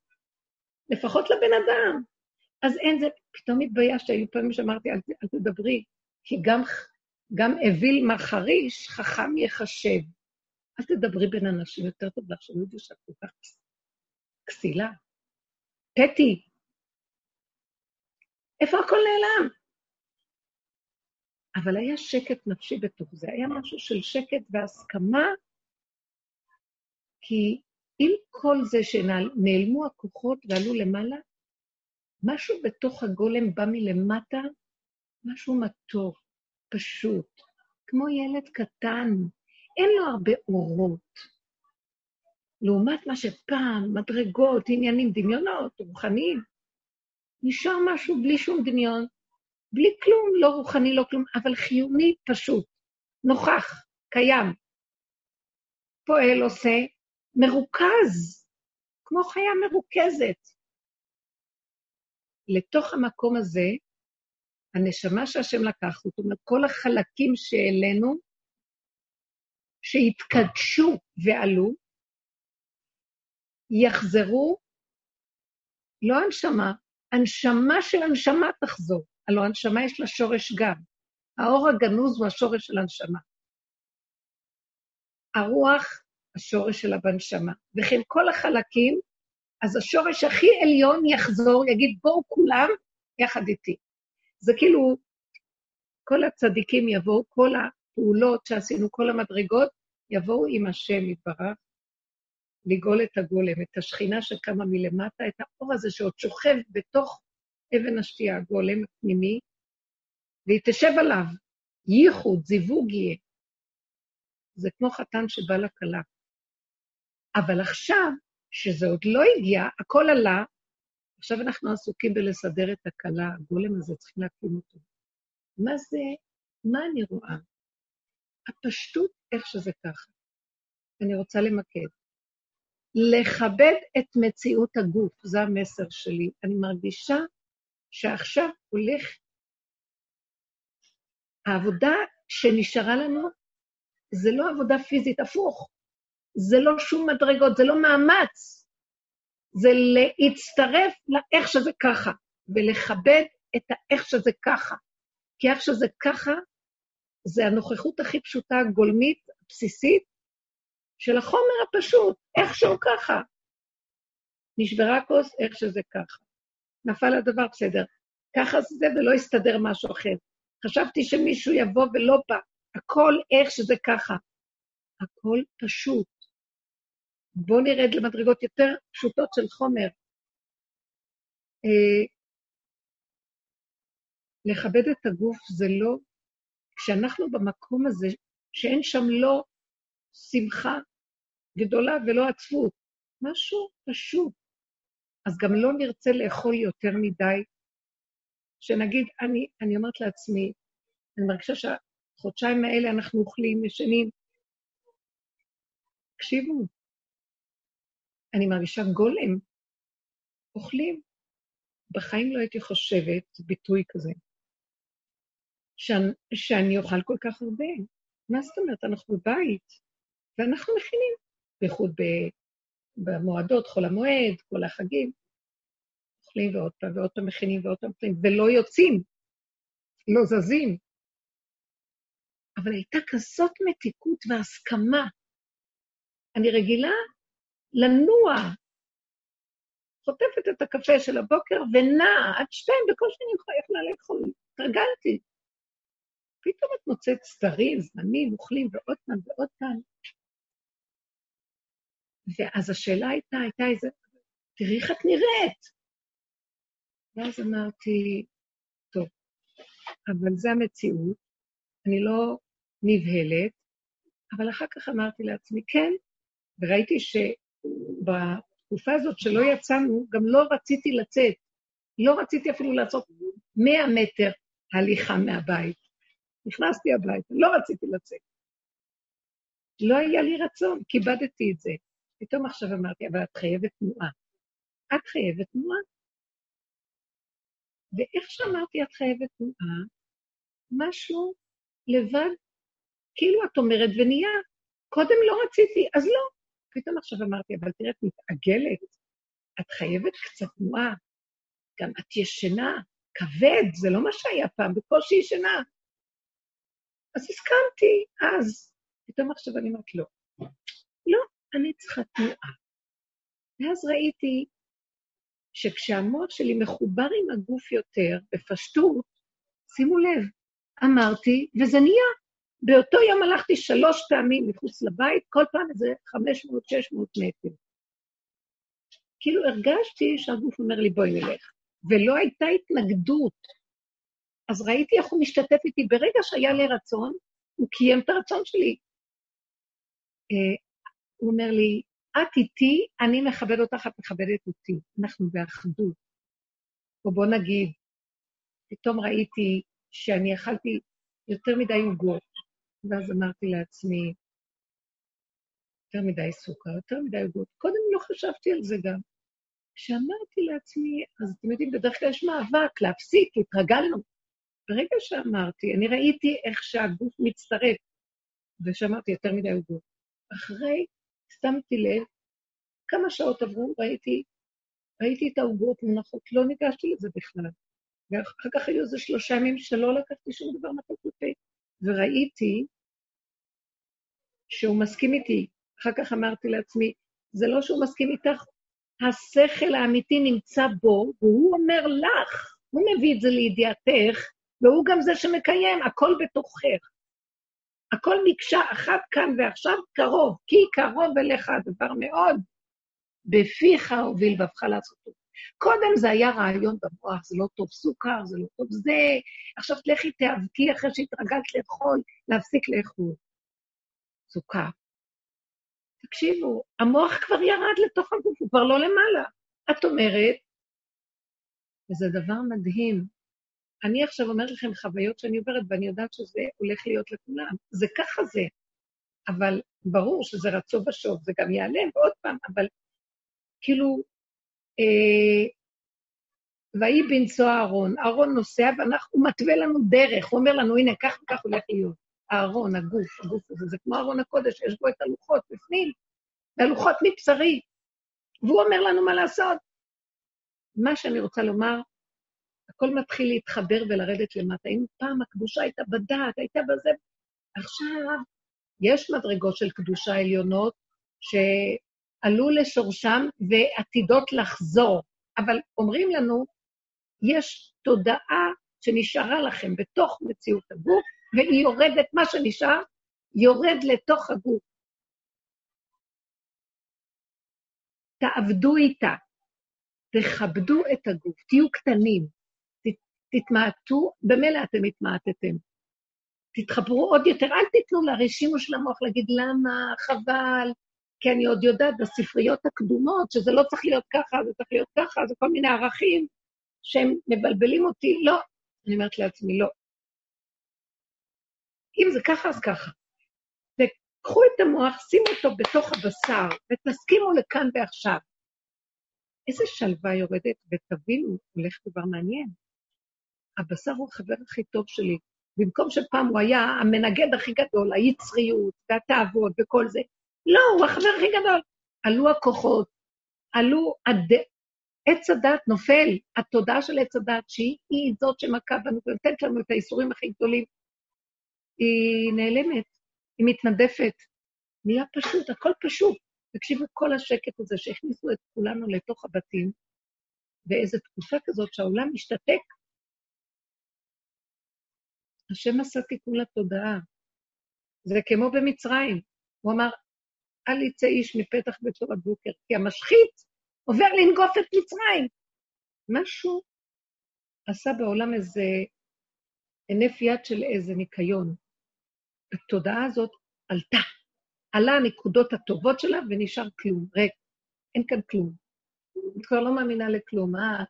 לפחות לבן אדם. אז אין זה, פתאום התביישתי, היו פעמים שאמרתי, אל, אל תדברי, כי גם, גם אוויל מחריש, חכם יחשב. אל תדברי בין אנשים, יותר טוב לך שלא ידעו שאת כל כך כסילה. פטי, איפה הכל נעלם? אבל היה שקט נפשי בתוך זה, היה משהו של שקט והסכמה כי עם כל זה שנעלמו הכוחות ועלו למעלה, משהו בתוך הגולם בא מלמטה, משהו מתוק, פשוט, כמו ילד קטן, אין לו הרבה אורות. לעומת מה שפעם, מדרגות, עניינים, דמיונות, רוחניים, נשאר משהו בלי שום דמיון, בלי כלום, לא רוחני, לא כלום, אבל חיוני פשוט, נוכח, קיים. פועל, עושה, מרוכז, כמו חיה מרוכזת. לתוך המקום הזה, הנשמה שהשם לקח, זאת אומרת, כל החלקים שהעלינו, שהתקדשו ועלו, יחזרו, לא הנשמה, הנשמה של הנשמה תחזור. הלוא הנשמה יש לה שורש גם. האור הגנוז הוא השורש של הנשמה. הרוח, השורש שלה בנשמה. וכן כל החלקים, אז השורש הכי עליון יחזור, יגיד, בואו כולם יחד איתי. זה כאילו, כל הצדיקים יבואו, כל הפעולות שעשינו, כל המדרגות, יבואו עם השם יתברך, לגאול את הגולם, את השכינה שקמה מלמטה, את האור הזה שעוד שוכב בתוך אבן השתייה, הגולם הפנימי, והיא תשב עליו. ייחוד, זיווג יהיה. זה כמו חתן שבא לכלה. אבל עכשיו, שזה עוד לא הגיע, הכל עלה, עכשיו אנחנו עסוקים בלסדר את הכלה, הגולם הזה, צריכים להקים אותו. מה זה, מה אני רואה? הפשטות, איך שזה ככה. אני רוצה למקד. לכבד את מציאות הגוף, זה המסר שלי. אני מרגישה שעכשיו הולך... העבודה שנשארה לנו זה לא עבודה פיזית, הפוך. זה לא שום מדרגות, זה לא מאמץ. זה להצטרף לאיך שזה ככה, ולכבד את האיך שזה ככה. כי איך שזה ככה, זה הנוכחות הכי פשוטה, הגולמית, הבסיסית, של החומר הפשוט, איכשהו ככה. נשברה כוס, איך שזה ככה. נפל הדבר, בסדר. ככה זה ולא יסתדר משהו אחר. חשבתי שמישהו יבוא ולא בא. הכל איך שזה ככה. הכל פשוט. בואו נרד למדרגות יותר פשוטות של חומר. אה, לכבד את הגוף זה לא, כשאנחנו במקום הזה, שאין שם לא שמחה גדולה ולא עצבות, משהו פשוט. אז גם לא נרצה לאכול יותר מדי, שנגיד, אני, אני אומרת לעצמי, אני מרגישה שהחודשיים האלה אנחנו אוכלים, ישנים. תקשיבו, אני מרגישה גולם. אוכלים. בחיים לא הייתי חושבת, ביטוי כזה, שאני, שאני אוכל כל כך הרבה. מה זאת אומרת? אנחנו בבית, ואנחנו מכינים, בייחוד במועדות, חול המועד, כל החגים. אוכלים ועוד פעם ועוד פעם מכינים ועוד פעם מכינים, ולא יוצאים, לא זזים. אבל הייתה כזאת מתיקות והסכמה. אני רגילה לנוע, חוטפת את הקפה של הבוקר ונעה עד שתיים, בקושי אני יכולה לאכול, התרגלתי. פתאום את מוצאת סדרים, זמנים, אוכלים, ועוד פעם ועוד פעם. ואז השאלה הייתה, הייתה איזה, תראי איך את נראית. ואז אמרתי, טוב, אבל זו המציאות, אני לא נבהלת, אבל אחר כך אמרתי לעצמי, כן, וראיתי שבתקופה הזאת שלא יצאנו, גם לא רציתי לצאת. לא רציתי אפילו לעשות 100 מטר הליכה מהבית. נכנסתי הביתה, לא רציתי לצאת. לא היה לי רצון, כיבדתי את זה. פתאום עכשיו אמרתי, אבל את חייבת תנועה. את חייבת תנועה. ואיך שאמרתי, את חייבת תנועה, משהו לבד, כאילו את אומרת, ונהיה, קודם לא רציתי, אז לא. פתאום עכשיו אמרתי, אבל תראה, את מתעגלת, את חייבת קצת תנועה. גם את ישנה, כבד, זה לא מה שהיה פעם, בקושי ישנה. אז הסכמתי, אז. פתאום עכשיו אני אומרת, לא. לא, אני צריכה תנועה. ואז ראיתי שכשהמוח שלי מחובר עם הגוף יותר, בפשטות, שימו לב, אמרתי, וזה נהיה. באותו יום הלכתי שלוש פעמים מחוץ לבית, כל פעם איזה 500-600 מטר. כאילו הרגשתי שהגוף אומר לי, בואי נלך. ולא הייתה התנגדות. אז ראיתי איך הוא משתתף איתי. ברגע שהיה לי רצון, הוא קיים את הרצון שלי. Uh, הוא אומר לי, את איתי, אני מכבד אותך, את מכבדת אותי. אנחנו באחדות. או בוא נגיד, פתאום ראיתי שאני אכלתי יותר מדי עוגות, ואז אמרתי לעצמי, יותר מדי סוכר, יותר מדי עוגות. קודם לא חשבתי על זה גם. כשאמרתי לעצמי, אז אתם יודעים, בדרך כלל יש מאבק, להפסיק, התרגלנו. ברגע שאמרתי, אני ראיתי איך שהגוף מצטרף, ושאמרתי יותר מדי עוגות. אחרי, שמתי לב, כמה שעות עברו, ראיתי, ראיתי את העוגות מונחות, לא ניגשתי לזה בכלל. ואחר כך היו איזה שלושה ימים שלא לקחתי שום דבר לפה, וראיתי שהוא מסכים איתי. אחר כך אמרתי לעצמי, זה לא שהוא מסכים איתך, השכל האמיתי נמצא בו, והוא אומר לך, הוא מביא את זה לידיעתך, והוא גם זה שמקיים, הכל בתוכך. הכל מקשה אחת כאן ועכשיו קרוב, כי קרוב אליך הדבר מאוד, בפיך הוביל בבך לעשותו. קודם זה היה רעיון במוח, זה לא טוב סוכר, זה לא טוב זה, עכשיו לכי תיאבקי אחרי שהתרגלת לאכול, להפסיק לאכול. סוכר. תקשיבו, המוח כבר ירד לתוך הגוף, הוא כבר לא למעלה. את אומרת, וזה דבר מדהים, אני עכשיו אומרת לכם חוויות שאני עוברת, ואני יודעת שזה הולך להיות לכולם. זה ככה זה. אבל ברור שזה רצו ושוב, זה גם ייעלם עוד פעם, אבל כאילו, אה, ויהי בנשוא אהרון, אהרון נוסע והוא מתווה לנו דרך, הוא אומר לנו, הנה, כך וכך הולך להיות. הארון, הגוף, הגוף הזה, זה כמו ארון הקודש, יש בו את הלוחות בפנים, והלוחות מבשרי. והוא אומר לנו מה לעשות. מה שאני רוצה לומר, הכל מתחיל להתחבר ולרדת למטה. אם פעם הקדושה הייתה בדעת, הייתה בזה, עכשיו יש מדרגות של קדושה עליונות שעלו לשורשם ועתידות לחזור, אבל אומרים לנו, יש תודעה שנשארה לכם בתוך מציאות הגוף, והיא יורדת, מה שנשאר, יורד לתוך הגוף. תעבדו איתה, תכבדו את הגוף, תהיו קטנים, תתמעטו, במילא אתם התמעטתם. תתחברו עוד יותר, אל תיתנו לרשימו של המוח להגיד למה, חבל, כי אני עוד יודעת בספריות הקדומות שזה לא צריך להיות ככה, זה צריך להיות ככה, זה כל מיני ערכים שהם מבלבלים אותי. לא. אני אומרת לעצמי, לא. אם זה ככה, אז ככה. וקחו את המוח, שימו אותו בתוך הבשר, ותסכימו לכאן ועכשיו. איזה שלווה יורדת, ותבינו, הולך דבר מעניין. הבשר הוא החבר הכי טוב שלי. במקום שפעם הוא היה המנגד הכי גדול, היצריות והתאוות וכל זה, לא, הוא החבר הכי גדול. עלו הכוחות, עלו הד... עץ הדת נופל, התודעה של עץ הדת, שהיא זאת שמכה בנו ונותנת לנו את האיסורים הכי גדולים, היא נעלמת, היא מתנדפת. נהיה פשוט, הכל פשוט. תקשיבו, כל השקט הזה שהכניסו את כולנו לתוך הבתים, באיזו תקופה כזאת שהעולם משתתק. השם עשה תיקון לתודעה. זה כמו במצרים. הוא אמר, אל יצא איש מפתח ביתו בבוקר, כי המשחית עובר לנגוף את מצרים. משהו עשה בעולם איזה הנף יד של איזה ניקיון. התודעה הזאת עלתה. עלה הנקודות הטובות שלה ונשאר כלום, ריק. אין כאן כלום. אני כבר לא מאמינה לכלום. אה,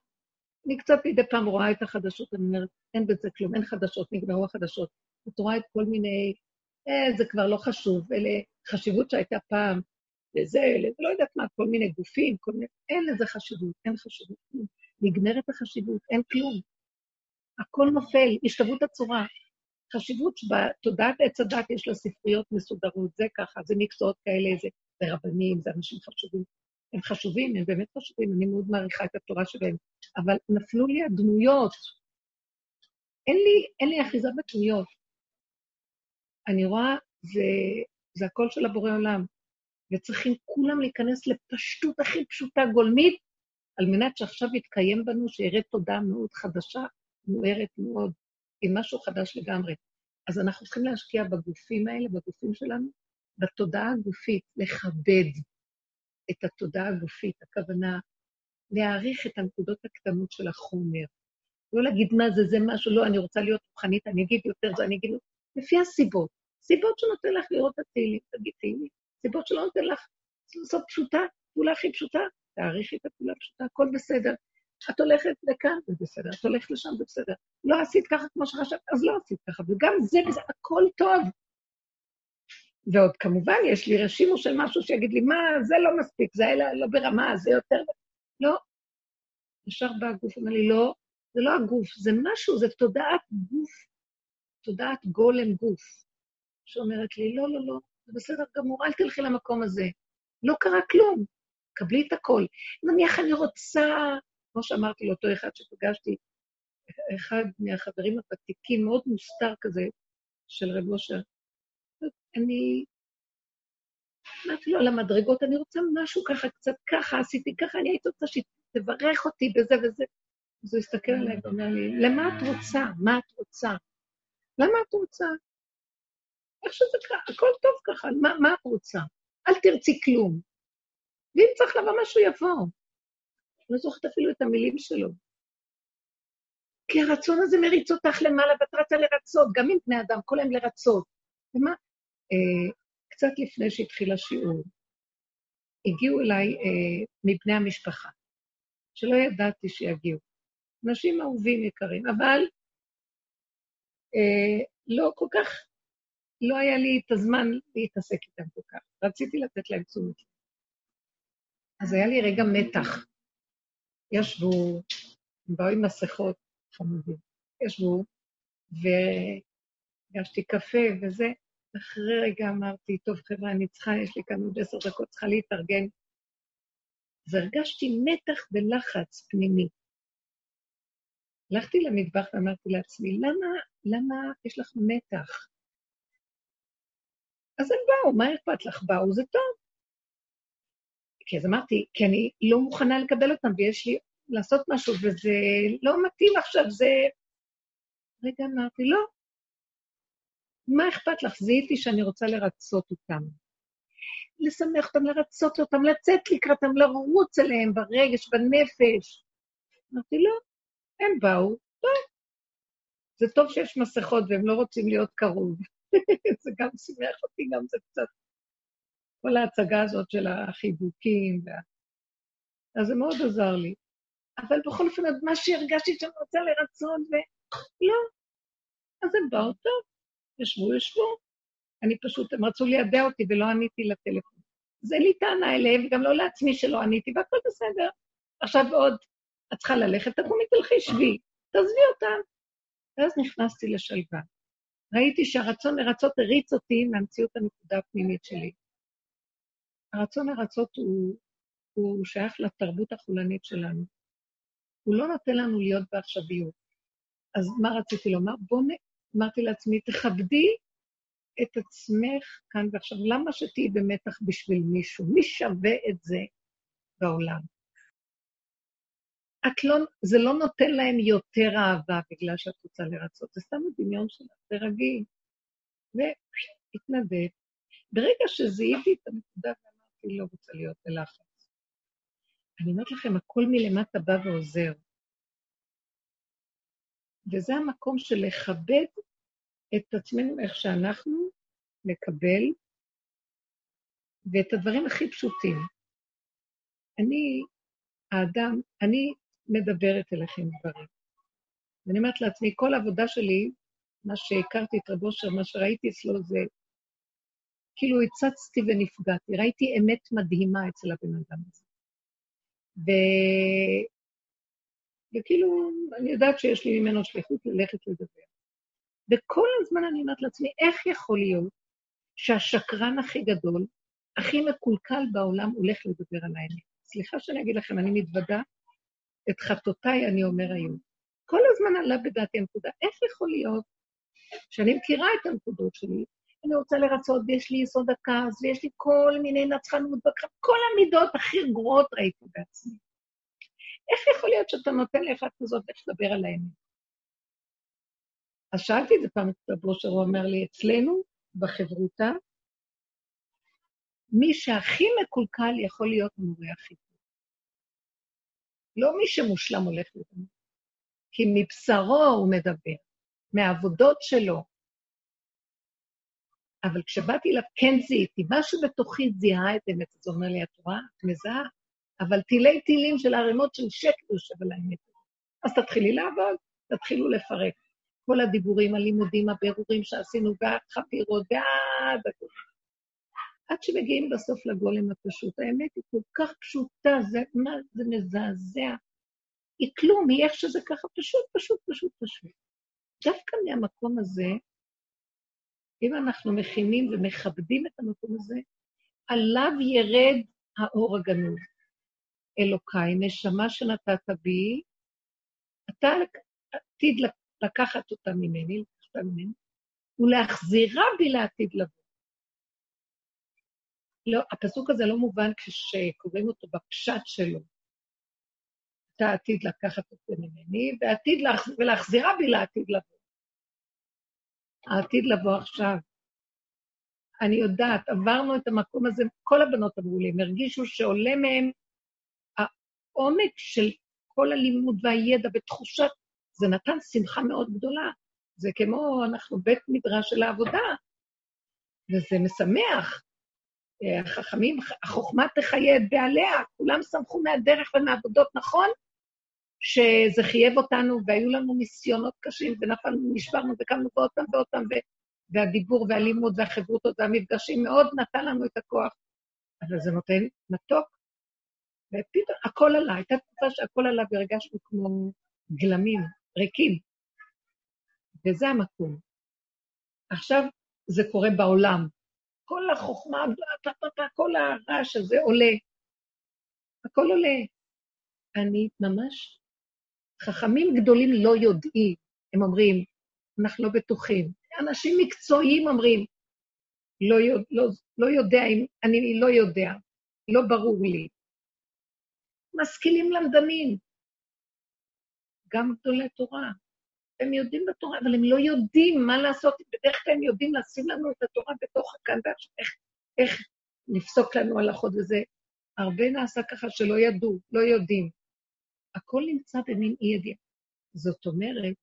אני קצת מדי פעם רואה את החדשות, אני אומרת, אין בזה כלום, אין חדשות, נגמרו החדשות. את רואה את כל מיני, אה, זה כבר לא חשוב, אלה חשיבות שהייתה פעם, לזה, לזה, לא יודעת מה, כל מיני גופים, כל מיני, אין לזה חשיבות, אין חשיבות, נגמרת החשיבות, אין כלום. הכל נופל, השתוות הצורה. חשיבות שבתודעת עץ הדת יש לה ספריות מסודרות, זה ככה, זה מקצועות כאלה, זה, זה רבנים, זה אנשים חשובים. הם חשובים, הם באמת חשובים, אני מאוד מעריכה את התורה שלהם, אבל נפלו לי הדמויות. אין לי, אין לי אחיזה בדמויות. אני רואה, זה, זה הקול של הבורא עולם, וצריכים כולם להיכנס לפשטות הכי פשוטה, גולמית, על מנת שעכשיו יתקיים בנו, שיראה תודעה מאוד חדשה, מוארת מאוד. עם משהו חדש לגמרי. אז אנחנו צריכים להשקיע בגופים האלה, בגופים שלנו, בתודעה הגופית, לכבד את התודעה הגופית, הכוונה להעריך את הנקודות הקטנות של החומר. לא להגיד מה זה, זה משהו, לא, אני רוצה להיות רוחנית, אני אגיד יותר זה, אני אגיד לפי הסיבות. סיבות שנותן לך לראות את התהילים, תגיד תהילים. סיבות שלא נותן לך לעשות פשוטה, פעולה הכי פשוטה, תעריכי את הפעולה הפשוטה, הכל בסדר. את הולכת לכאן, זה בסדר, את הולכת לשם, זה בסדר. לא עשית ככה כמו שחשבת, אז לא עשית ככה, וגם זה וזה, הכל טוב. ועוד כמובן, יש לי רשימו של משהו שיגיד לי, מה, זה לא מספיק, זה היה לא ברמה, זה יותר... לא. ישר בא הגוף, אומר לי, לא, זה לא הגוף, זה משהו, זה תודעת גוף, תודעת גולם גוף, שאומרת לי, לא, לא, לא, זה בסדר גמור, אל תלכי למקום הזה. לא קרה כלום, קבלי את הכל. נניח אני רוצה, כמו שאמרתי לאותו אחד שפגשתי, אחד מהחברים הוותיקים, מאוד מוסתר כזה, של רב אושר, אני אמרתי לו על המדרגות, אני רוצה משהו ככה, קצת ככה, עשיתי ככה, אני הייתי רוצה שתברך אותי בזה וזה. אז הוא הסתכל עליי ואומר לי, למה את רוצה? מה את רוצה? למה את רוצה? איך שזה ככה, הכל טוב ככה, מה, מה את רוצה? אל תרצי כלום. ואם צריך לבוא משהו, יבוא. לא זוכרת אפילו את המילים שלו. כי הרצון הזה מריץ אותך למעלה, ואת רצה לרצות, גם עם בני אדם, כל היום לרצות. ומה? אה, קצת לפני שהתחיל השיעור, הגיעו אליי אה, מבני המשפחה, שלא ידעתי שיגיעו. אנשים אהובים יקרים, אבל אה, לא כל כך, לא היה לי את הזמן להתעסק איתם כל כך. רציתי לתת להם תשומת לב. אז היה לי רגע מתח. ישבו, הם באו עם מסכות חמודים, ישבו, והגשתי קפה וזה. אחרי רגע אמרתי, טוב, חבר'ה, אני צריכה, יש לי כאן עוד עשר דקות, צריכה להתארגן. אז הרגשתי מתח ולחץ פנימי. הלכתי למטבח ואמרתי לעצמי, למה, למה יש לך מתח? אז הם באו, מה אכפת לך? באו, זה טוב. כי אז אמרתי, כי אני לא מוכנה לקבל אותם, ויש לי לעשות משהו, וזה לא מתאים עכשיו, זה... רגע, אמרתי, לא. מה אכפת לך? זיהיתי שאני רוצה לרצות אותם. לשמח אותם, לרצות אותם, לצאת לקראתם, לרוץ אליהם ברגש, בנפש. אמרתי, לא, הם באו, טוב. זה טוב שיש מסכות והם לא רוצים להיות קרוב. <laughs> זה גם שימח אותי, גם זה קצת... כל ההצגה הזאת של החיבוקים. וה... אז זה מאוד עזר לי. אבל בכל אופן, מה שהרגשתי שאני רוצה לרצות, ולא. אז הם באו טוב, ישבו, ישבו. אני פשוט, הם רצו לידע אותי ולא עניתי לטלפון. אז אין לי טענה אליהם, וגם לא לעצמי שלא עניתי, והכל בסדר. עכשיו עוד, את צריכה ללכת, תקומי, תלכי, שבי, תעזבי אותם. ואז נכנסתי לשלווה. ראיתי שהרצון לרצות הריץ אותי מהמציאות הנקודה הפנימית שלי. הרצון לרצות הוא, הוא שייך לתרבות החולנית שלנו. הוא לא נותן לנו להיות בעכשוויות. אז מה רציתי לומר? בואו, נ... אמרתי לעצמי, תכבדי את עצמך כאן ועכשיו. למה שתהיי במתח בשביל מישהו? מי שווה את זה בעולם? את לא, זה לא נותן להם יותר אהבה בגלל שאת רוצה לרצות, זה סתם הדמיון שלך, זה רגיל. והתנדב. ברגע שזיהיתי את הנקודה ואמרתי, לא רוצה להיות בלחץ. אני אומרת לכם, הכל מלמטה בא ועוזר. וזה המקום של לכבד את עצמנו איך שאנחנו, לקבל, ואת הדברים הכי פשוטים. אני, האדם, אני מדברת אליכם דברים. ואני אומרת לעצמי, כל העבודה שלי, מה שהכרתי את רב אושר, מה שראיתי אצלו זה, כאילו הצצתי ונפגעתי, ראיתי אמת מדהימה אצל הבן אדם הזה. ו... וכאילו, אני יודעת שיש לי ממנו שליחות ללכת לדבר. וכל הזמן אני אומרת לעצמי, איך יכול להיות שהשקרן הכי גדול, הכי מקולקל בעולם, הולך לדבר על האמת? סליחה שאני אגיד לכם, אני מתוודה, את חטאותיי אני אומר היום. כל הזמן עלה בדעתי הנקודה, איך יכול להיות שאני מכירה את הנקודות שלי, אני רוצה לרצות, ויש לי יסוד הכעס, ויש לי כל מיני נצחנות, כל המידות הכי גרועות ראיתי בעצמי. איך יכול להיות שאתה נותן לאחד כזאת איך לדבר על האמת? אז שאלתי את זה פעם את הבושר, הוא אמר לי, אצלנו, בחברותה, מי שהכי מקולקל יכול להיות המורה הכי טוב. לא מי שמושלם הולך לדבר, כי מבשרו הוא מדבר, מהעבודות שלו. אבל כשבאתי אליו, כן זיהיתי, משהו בתוכי זיהה את האמת, אז הוא אומר לי, את רואה? את מזהה? אבל תילי תילים של ערימות של שקר יושב על האמת. אז תתחילי לעבוד, תתחילו לפרק. כל הדיבורים, הלימודים, הבירורים שעשינו, והחפירות, ועד הכול. עד שמגיעים בסוף לגולם הפשוט. האמת היא כל כך פשוטה, זה, מה, זה מזעזע. היא כלום, היא איך שזה ככה, פשוט, פשוט, פשוט, פשוט. דווקא מהמקום הזה, אם אנחנו מכינים ומכבדים את המקום הזה, עליו ירד האור הגנוז. אלוקיי, נשמה שנתת בי, אתה עתיד לקחת אותה ממני, לקחת ממני, ולהחזירה בי לעתיד לבוא. לא, הפסוק הזה לא מובן כשקוראים אותו בפשט שלו. אתה עתיד לקחת זה ממני. ולהחזירה בי לעתיד לבוא. העתיד לבוא עכשיו. אני יודעת, עברנו את המקום הזה, כל הבנות אמרו לי, הם הרגישו שעולה מהם העומק של כל הלימוד והידע ותחושת, זה נתן שמחה מאוד גדולה. זה כמו, אנחנו בית מדרש של העבודה, וזה משמח. החכמים, החוכמה תחיה את בעליה, כולם שמחו מהדרך ומהעבודות, נכון? שזה חייב אותנו, והיו לנו ניסיונות קשים, ונפלנו, נשברנו, וקמנו באותם ואותם, והדיבור והלימוד והחברותות והמפגשים מאוד נתן לנו את הכוח. אבל זה נותן מתוק. ופתאום הכל עלה, הייתה תקופה שהכל עלה והרגשנו כמו גלמים, ריקים. וזה המקום. עכשיו זה קורה בעולם. כל החוכמה, כל הרעש הזה עולה. הכל עולה. אני ממש... חכמים גדולים לא יודעים, הם אומרים, אנחנו לא בטוחים. אנשים מקצועיים אומרים, לא, לא, לא יודע, אני לא יודע, לא ברור לי. משכילים למדנים, גם גדולי תורה. הם יודעים בתורה, אבל הם לא יודעים מה לעשות, בדרך כלל הם יודעים לשים לנו את התורה בתוך הכאן ועכשיו, איך, איך לפסוק לנו הלכות וזה. הרבה נעשה ככה שלא ידעו, לא יודעים. הכל נמצא במין אי ידיעה. זאת אומרת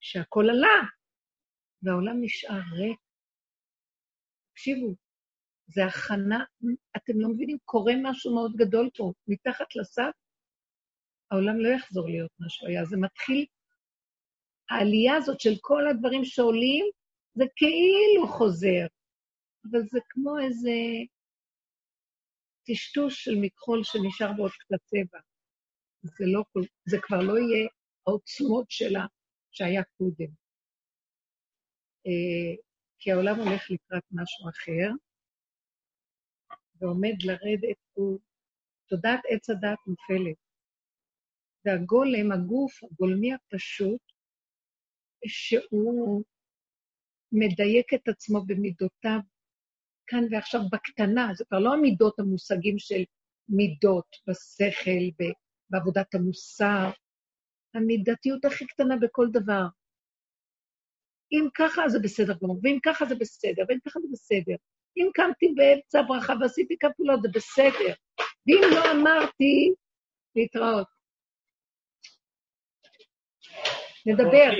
שהכל עלה, והעולם נשאר ריק. תקשיבו, זה הכנה, אתם לא מבינים, קורה משהו מאוד גדול פה. מתחת לסף, העולם לא יחזור להיות מה שהוא היה. זה מתחיל העלייה הזאת של כל הדברים שעולים, זה כאילו חוזר, אבל זה כמו איזה טשטוש של מכחול שנשאר בעוד קצת צבע. זה, לא, זה כבר לא יהיה העוצמות שלה שהיה קודם. אה, כי העולם הולך לקראת משהו אחר, ועומד לרדת, הוא, תודעת עץ הדת נופלת. והגולם, הגוף הגולמי הפשוט, שהוא מדייק את עצמו במידותיו כאן ועכשיו בקטנה, זה כבר לא המידות המושגים של מידות בשכל, בעבודת המוסר, המידתיות הכי קטנה בכל דבר. אם ככה זה בסדר גמור, ואם ככה זה בסדר, ואם ככה זה בסדר. אם קמתי באמצע הברכה ועשיתי כפולות, זה בסדר. ואם לא אמרתי, להתראות. נדבר.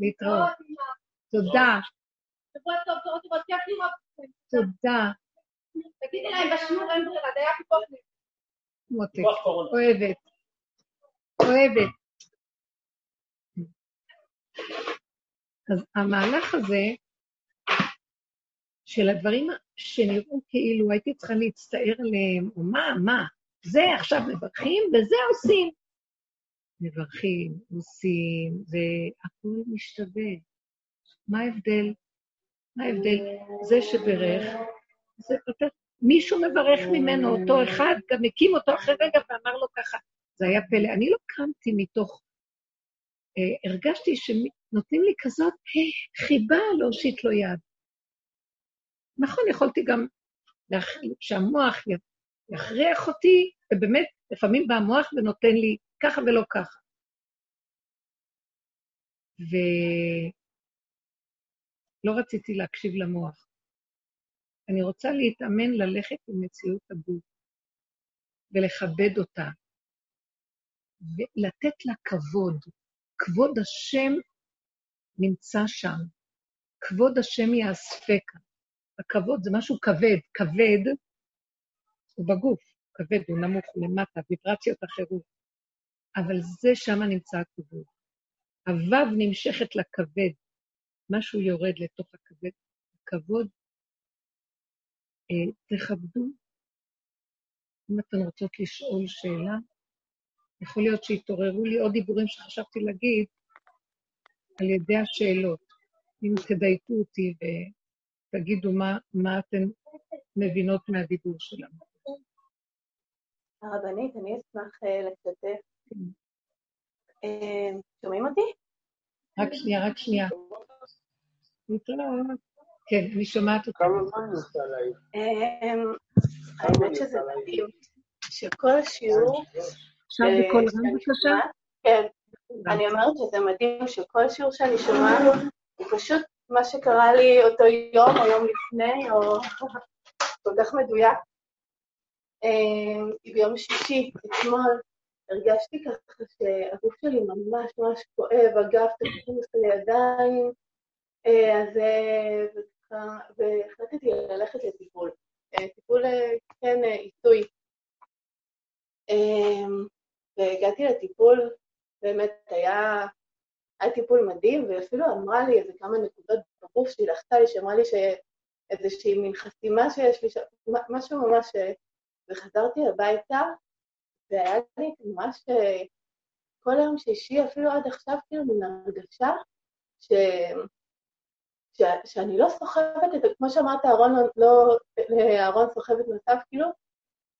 להתראות. תודה. תודה. תגידי להם בשיעור אין ברירה, זה היה פיקוח מותק, אוהבת. אוהבת. אז המהלך הזה של הדברים שנראו כאילו הייתי צריכה להצטער עליהם, או מה, מה, זה עכשיו מברכים וזה עושים. מברכים, עושים, והכול משתווה. מה ההבדל? מה ההבדל? זה שברך, זה פתח, מישהו מברך ממנו, אותו אחד, גם הקים אותו אחרי רגע ואמר לו ככה. זה היה פלא. אני לא קמתי מתוך... אה, הרגשתי שנותנים לי כזאת אה, חיבה להושיט לו יד. נכון, יכולתי גם שהמוח יכריח אותי, ובאמת, לפעמים בא המוח ונותן לי ככה ולא ככה. ו... לא רציתי להקשיב למוח. אני רוצה להתאמן ללכת עם מציאות הגוף ולכבד אותה, ולתת לה כבוד. כבוד השם נמצא שם. כבוד השם יאספקה. הכבוד זה משהו כבד. כבד הוא בגוף, כבד הוא נמוך, למטה, ויברציות אחרות. אבל זה שם נמצא הכבוד. הוו נמשכת לכבד, משהו יורד לתוך הכבד. הכבוד, אה, תכבדו. אם אתן רוצות לשאול שאלה, יכול להיות שהתעוררו לי עוד דיבורים שחשבתי להגיד על ידי השאלות. אם תדייקו אותי ותגידו מה, מה אתן מבינות מהדיבור שלנו. הרבנית, אני אשמח אה, לשתף. כן. אה, שומעים אותי? רק שנייה, רק שנייה. כן, אני שומעת אותך. כמה זמן נוסע להעיד? אמ, האמת שזה מדהים, שכל השיעור... עכשיו בקול רם בבקשה? כן. אני אומרת שזה מדהים שכל שיעור שאני שומעת הוא פשוט מה שקרה לי אותו יום או יום לפני, או <laughs> כל כך מדויק. אמ, ביום שישי, אתמול, הרגשתי ככה שהגוף שלי ממש ממש כואב, הגב תקפוץ לידיים, אה, אז אה, והחלטתי ללכת לטיפול. אה, טיפול, כן, עיסוי. והגעתי לטיפול, באמת היה, היה טיפול מדהים, ואפילו אמרה לי איזה כמה נקודות בגוף שלי, לחצה לי, שאמרה לי שאיזושהי מין חסימה שיש לי, משהו ממש... וחזרתי הביתה, והיה לי ממש כל היום שישי, אפילו עד עכשיו, כאילו, מן הרגשה ש... ש... שאני לא סוחבת את זה, כמו שאמרת, אהרון לא, אהרון סוחבת נוסף, כאילו,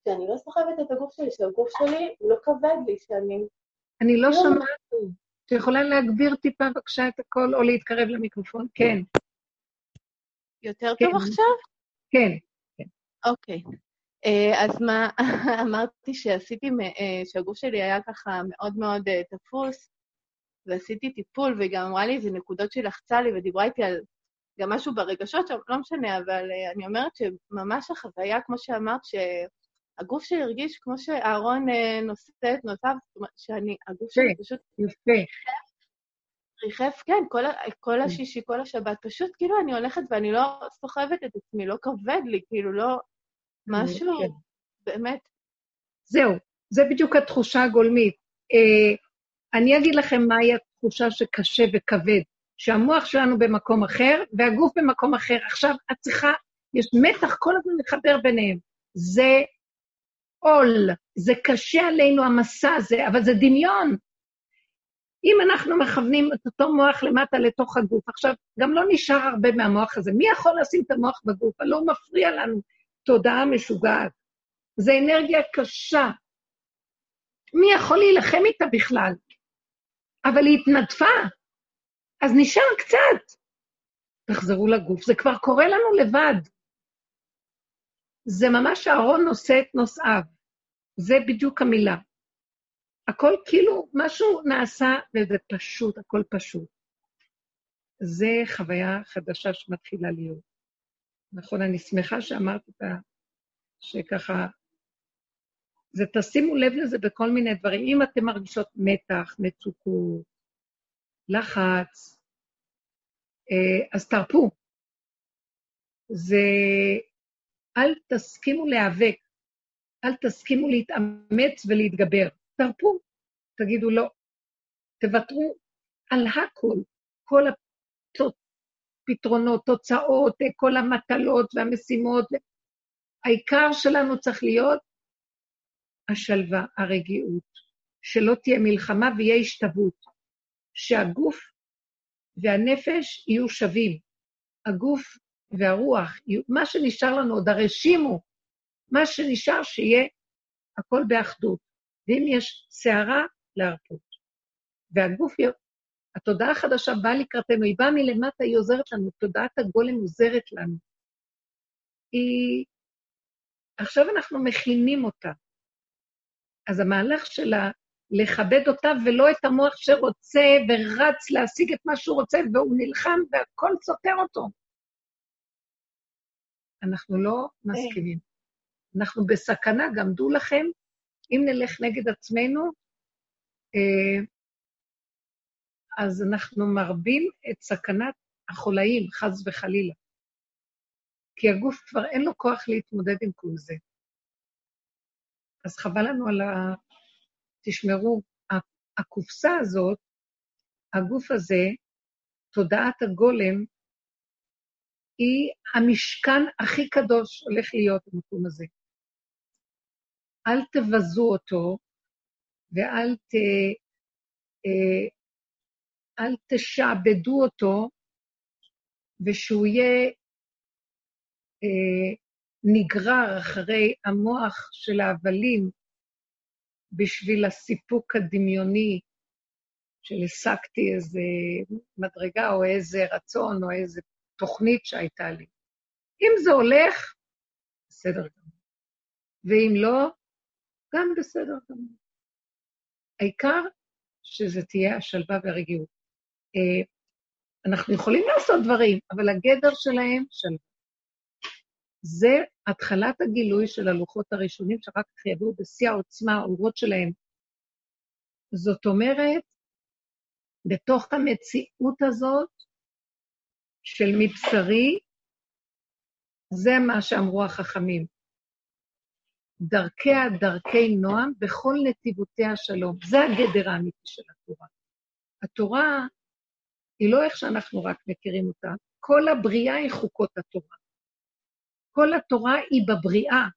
שאני לא סוחבת את הגוף שלי, שהגוף שלי הוא לא כבד לי, שאני... אני לא כאילו... שומעת. את יכולה להגביר טיפה בבקשה את הקול, או להתקרב למיקרופון? כן. יותר כן. טוב עכשיו? כן. כן. אוקיי. אה, אז מה, <laughs> אמרתי שעשיתי, אה, שהגוף שלי היה ככה מאוד מאוד אה, תפוס, ועשיתי טיפול, והיא גם אמרה לי איזה נקודות שהיא לחצה לי, ודיברה איתי על גם משהו ברגשות שם, לא משנה, אבל אני אומרת שממש החוויה, כמו שאמרת, שהגוף שלי הרגיש כמו שאהרון נושא את נותיו, שאני, הגוף שלי פשוט... יפה. ריחף, כן, כל, כל כן. השישי, כל השבת, פשוט כאילו אני הולכת ואני לא סוחבת את עצמי, לא כבד לי, כאילו לא... משהו, כן. באמת. זהו, זה בדיוק התחושה הגולמית. אה, אני אגיד לכם מהי התחושה שקשה וכבד, שהמוח שלנו במקום אחר והגוף במקום אחר. עכשיו, את צריכה, יש מתח כל הזמן לחבר ביניהם. זה עול, זה קשה עלינו המסע הזה, אבל זה דמיון. אם אנחנו מכוונים את אותו מוח למטה לתוך הגוף, עכשיו, גם לא נשאר הרבה מהמוח הזה. מי יכול לשים את המוח בגוף? הלא מפריע לנו. תודעה משוגעת. זה אנרגיה קשה. מי יכול להילחם איתה בכלל? אבל היא התנדפה, אז נשאר קצת. תחזרו לגוף, זה כבר קורה לנו לבד. זה ממש אהרון נושא את נושאיו. זה בדיוק המילה. הכל כאילו, משהו נעשה וזה פשוט, הכל פשוט. זה חוויה חדשה שמתחילה להיות. נכון, אני שמחה שאמרת את ה... שככה... זה, תשימו לב לזה בכל מיני דברים. אם אתם מרגישות מתח, מצוקות, לחץ, אה, אז תרפו. זה... אל תסכימו להיאבק, אל תסכימו להתאמץ ולהתגבר. תרפו, תגידו לא. תוותרו על הכל, כל פתרונות, תוצאות, כל המטלות והמשימות. העיקר שלנו צריך להיות השלווה, הרגיעות, שלא תהיה מלחמה ויהיה השתוות, שהגוף והנפש יהיו שווים, הגוף והרוח, מה שנשאר לנו עוד, הרשימו, מה שנשאר שיהיה הכל באחדות, ואם יש סערה, להרפות. והגוף התודעה החדשה באה לקראתנו, היא באה מלמטה, היא עוזרת לנו, תודעת הגולם עוזרת לנו. היא... עכשיו אנחנו מכינים אותה. אז המהלך של לכבד אותה ולא את המוח שרוצה ורץ להשיג את מה שהוא רוצה, והוא נלחם והכל סותר אותו. אנחנו לא מסכימים. אנחנו בסכנה, גם דעו לכם, אם נלך נגד עצמנו, אה, אז אנחנו מרבים את סכנת החולאים, חס וחלילה. כי הגוף כבר אין לו כוח להתמודד עם כל זה. אז חבל לנו על ה... תשמרו, הקופסה הזאת, הגוף הזה, תודעת הגולם, היא המשכן הכי קדוש הולך להיות במקום הזה. אל תבזו אותו ואל ת... אה, אל תשעבדו אותו, ושהוא יהיה אה, נגרר אחרי המוח של ההבלים בשביל הסיפוק הדמיוני של השגתי איזה מדרגה או איזה רצון או איזה תוכנית שהייתה לי. אם זה הולך, בסדר גמור. ואם לא, גם בסדר גמור. העיקר שזה תהיה השלווה והרגיעות. אה, אנחנו יכולים לעשות דברים, אבל הגדר שלהם שלווה. זה התחלת הגילוי של הלוחות הראשונים, שאחר כך יביאו בשיא העוצמה, האורות שלהם. זאת אומרת, בתוך המציאות הזאת של מבשרי, זה מה שאמרו החכמים. דרכיה דרכי נועם בכל נתיבותיה שלום. זה הגדר האמיתי של התורה. התורה היא לא איך שאנחנו רק מכירים אותה, כל הבריאה היא חוקות התורה. כל התורה היא בבריאה.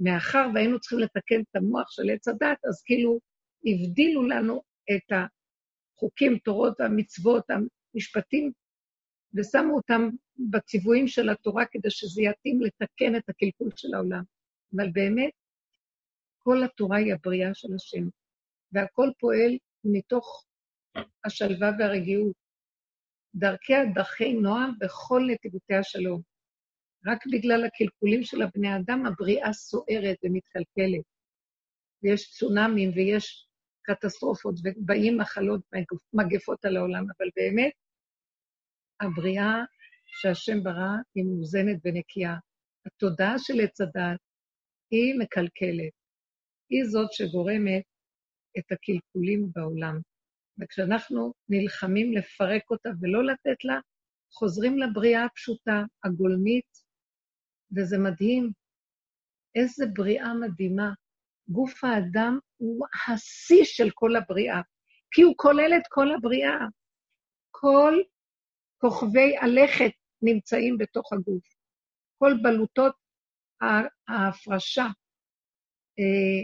מאחר והיינו צריכים לתקן את המוח של עץ הדת, אז כאילו הבדילו לנו את החוקים, תורות, המצוות, המשפטים, ושמו אותם בציוויים של התורה כדי שזה יתאים לתקן את הקלקול של העולם. אבל באמת, כל התורה היא הבריאה של השם, והכל פועל מתוך השלווה והרגיעות. דרכי נועם בכל נתיבותי השלום. רק בגלל הקלקולים של הבני אדם, הבריאה סוערת ומתקלקלת. ויש צונאמים ויש קטסטרופות, ובאים מחלות, מגפות על העולם, אבל באמת, הבריאה שהשם ברא היא מאוזנת ונקייה. התודעה של עץ הדת היא מקלקלת. היא זאת שגורמת את הקלקולים בעולם. וכשאנחנו נלחמים לפרק אותה ולא לתת לה, חוזרים לבריאה הפשוטה, הגולמית, וזה מדהים. איזה בריאה מדהימה. גוף האדם הוא השיא של כל הבריאה, כי הוא כולל את כל הבריאה. כל כוכבי הלכת נמצאים בתוך הגוף. כל בלוטות ההפרשה, אה,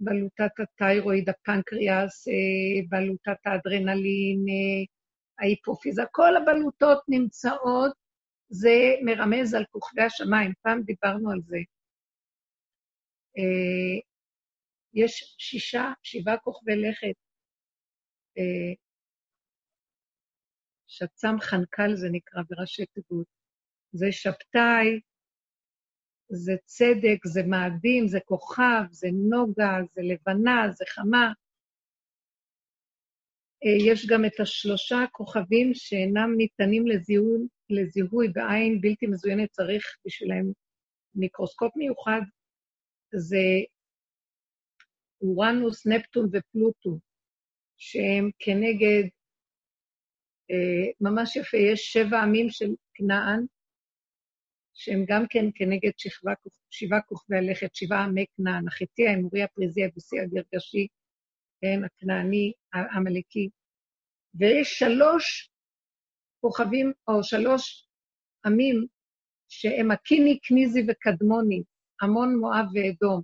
בלוטת התיירואיד, הפנקריאס, אה, בלוטת האדרנלין, אה, ההיפופיזה, כל הבלוטות נמצאות זה מרמז על כוכבי השמיים, פעם דיברנו על זה. יש שישה, שבעה כוכבי לכת. שצ"ם חנקל זה נקרא בראשי תיבות. זה שבתאי, זה צדק, זה מאדים, זה כוכב, זה נוגה, זה לבנה, זה חמה. אה, יש גם את השלושה כוכבים שאינם ניתנים לזיהוי, לזיהוי בעין בלתי מזוינת, צריך בשבילם מיקרוסקופ מיוחד, זה אורנוס, נפטון ופלוטו, שהם כנגד, ממש יפה, יש שבע עמים של כנען, שהם גם כן כנגד שכבה, שבעה כוכבי הלכת, שבעה עמי כנען, החיטי, האמורי, הפריזי, הבוסי, הגרגשי, כן, הכנעני, העמלקי. ויש שלוש כוכבים, או שלוש עמים, שהם הקיני, קניזי וקדמוני, עמון, מואב ואדום,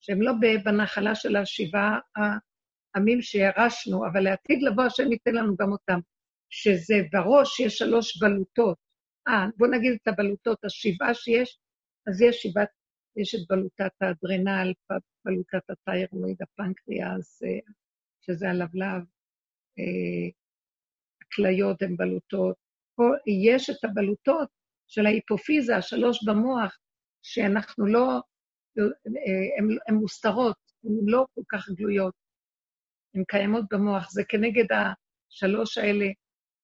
שהם לא בנחלה של השבעה העמים שירשנו, אבל לעתיד לבוא השם ייתן לנו גם אותם, שזה בראש יש שלוש בלוטות. אה, בואו נגיד את הבלוטות, השבעה שיש, אז יש שבעת, יש את בלוטת האדרנל, בלוטת התיירואיד, הפנקריאס, אה, שזה הלבלב, אה, הכליות הן בלוטות. פה יש את הבלוטות של ההיפופיזה, השלוש במוח, שאנחנו לא, הן מוסתרות. הן לא כל כך גלויות, הן קיימות במוח. זה כנגד השלוש האלה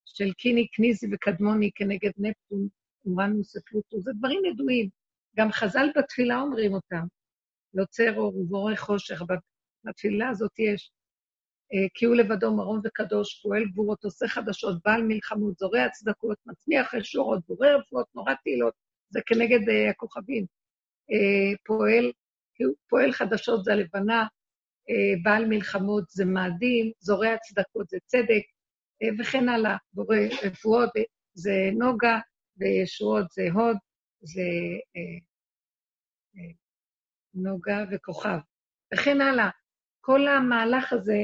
של קיני, קניזי וקדמוני, כנגד נפטון, אורנוס ופלוטו. זה דברים ידועים. גם חז"ל בתפילה אומרים אותם. יוצר אור ובורא חושך. בתפילה הזאת יש אה, כי הוא לבדו מרום וקדוש, פועל גבורות, עושה חדשות, בעל מלחמות, זורע צדקות, מצמיח ישורות, בורא רפואות, נורא תהילות, זה כנגד uh, הכוכבים. Uh, פועל, פועל חדשות זה הלבנה, בעל מלחמות זה מאדים, זורע צדקות זה צדק, וכן הלאה. בורא רפואות זה נוגה, וישועות זה הוד, זה uh, נוגה וכוכב, וכן הלאה. כל המהלך הזה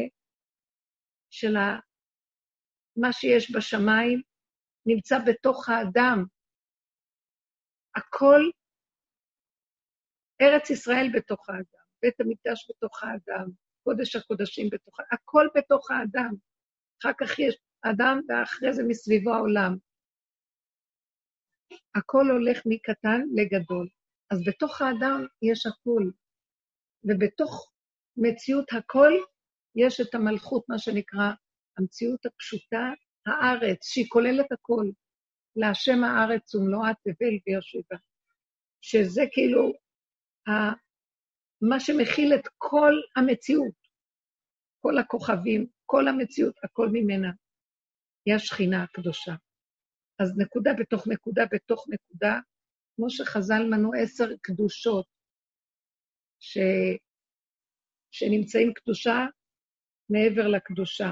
של מה שיש בשמיים נמצא בתוך האדם. הכל, ארץ ישראל בתוך האדם, בית המקדש בתוך האדם, קודש הקודשים בתוך האדם, הכל בתוך האדם. אחר כך יש אדם, ואחרי זה מסביבו העולם. הכל הולך מקטן לגדול. אז בתוך האדם יש הכל, ובתוך מציאות הכל יש את המלכות, מה שנקרא המציאות הפשוטה, הארץ, שהיא כוללת הכל. להשם הארץ ומלואה תבל וישיבה. שזה כאילו ה... מה שמכיל את כל המציאות, כל הכוכבים, כל המציאות, הכל ממנה. היא השכינה הקדושה. אז נקודה בתוך נקודה בתוך נקודה, כמו שחז"ל מנו עשר קדושות, ש... שנמצאים קדושה מעבר לקדושה.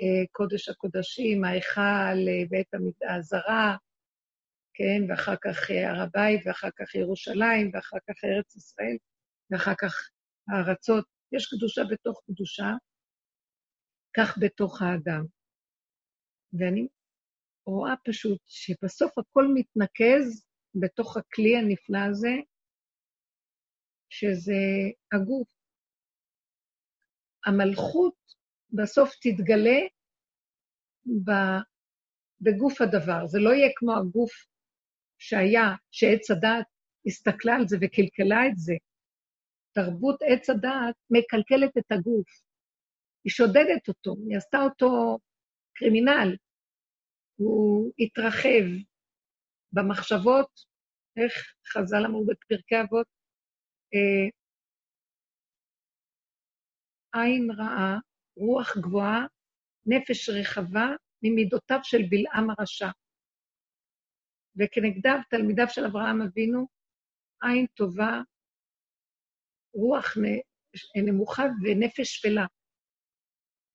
אה, קודש הקודשים, ההיכל, אה, בית הזרה, כן, ואחר כך אה, הר הבית, ואחר כך ירושלים, ואחר כך ארץ ישראל, ואחר כך הארצות. יש קדושה בתוך קדושה, כך בתוך האדם. ואני רואה פשוט שבסוף הכל מתנקז בתוך הכלי הנפלא הזה, שזה הגוף. המלכות בסוף תתגלה בגוף הדבר. זה לא יהיה כמו הגוף שהיה, שעץ הדעת הסתכלה על זה וקלקלה את זה. תרבות עץ הדעת מקלקלת את הגוף. היא שודדת אותו, היא עשתה אותו קרימינל. הוא התרחב במחשבות, איך חז"ל אמרו בפרקי אבות, אה, עין רעה, רוח גבוהה, נפש רחבה ממידותיו של בלעם הרשע. וכנגדיו, תלמידיו של אברהם אבינו, עין טובה, רוח נמוכה ונפש שפלה.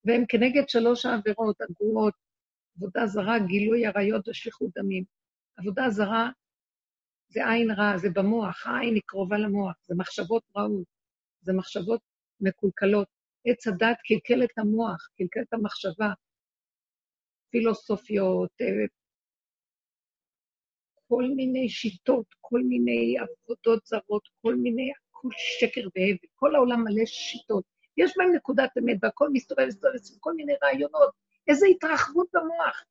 והם כנגד שלוש העבירות הגרועות, עבודה זרה, גילוי עריות ושפיכות דמים. עבודה זרה זה עין רע, זה במוח, העין היא קרובה למוח, זה מחשבות רעות, זה מחשבות מקולקלות. עץ הדת קלקל את המוח, קלקל את המחשבה, פילוסופיות, אה, כל מיני שיטות, כל מיני עבודות זרות, כל מיני, הכל שקר והבל, כל העולם מלא שיטות. יש בהם נקודת אמת, והכל מסתובב, מסתובב, כל מיני רעיונות. איזו התרחבות במוח.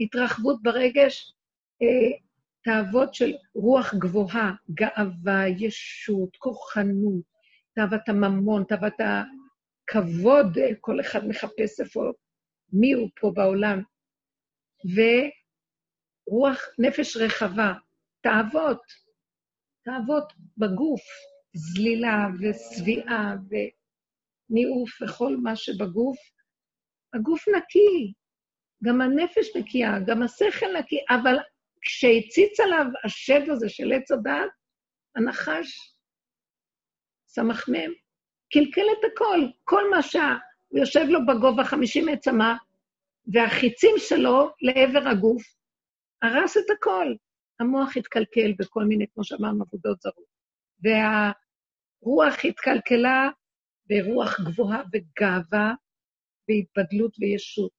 התרחבות ברגש, אה, תאוות של רוח גבוהה, גאווה, ישות, כוחנות, תאוות הממון, תאוות כבוד, כל אחד מחפש איפה, מי הוא פה בעולם. ורוח, נפש רחבה, תאוות, תאוות בגוף, זלילה ושביעה וניאוף וכל מה שבגוף. הגוף נקי, גם הנפש נקייה, גם השכל נקי, אבל כשהציץ עליו השד הזה של עץ הדת, הנחש סמ"ם, קלקל את הכל. כל מה שהוא יושב לו בגובה 50 עצמה, והחיצים שלו לעבר הגוף, הרס את הכל. המוח התקלקל בכל מיני, כמו שאמרנו, עבודות זרות. והרוח התקלקלה ברוח גבוהה וגאווה והתבדלות וישות.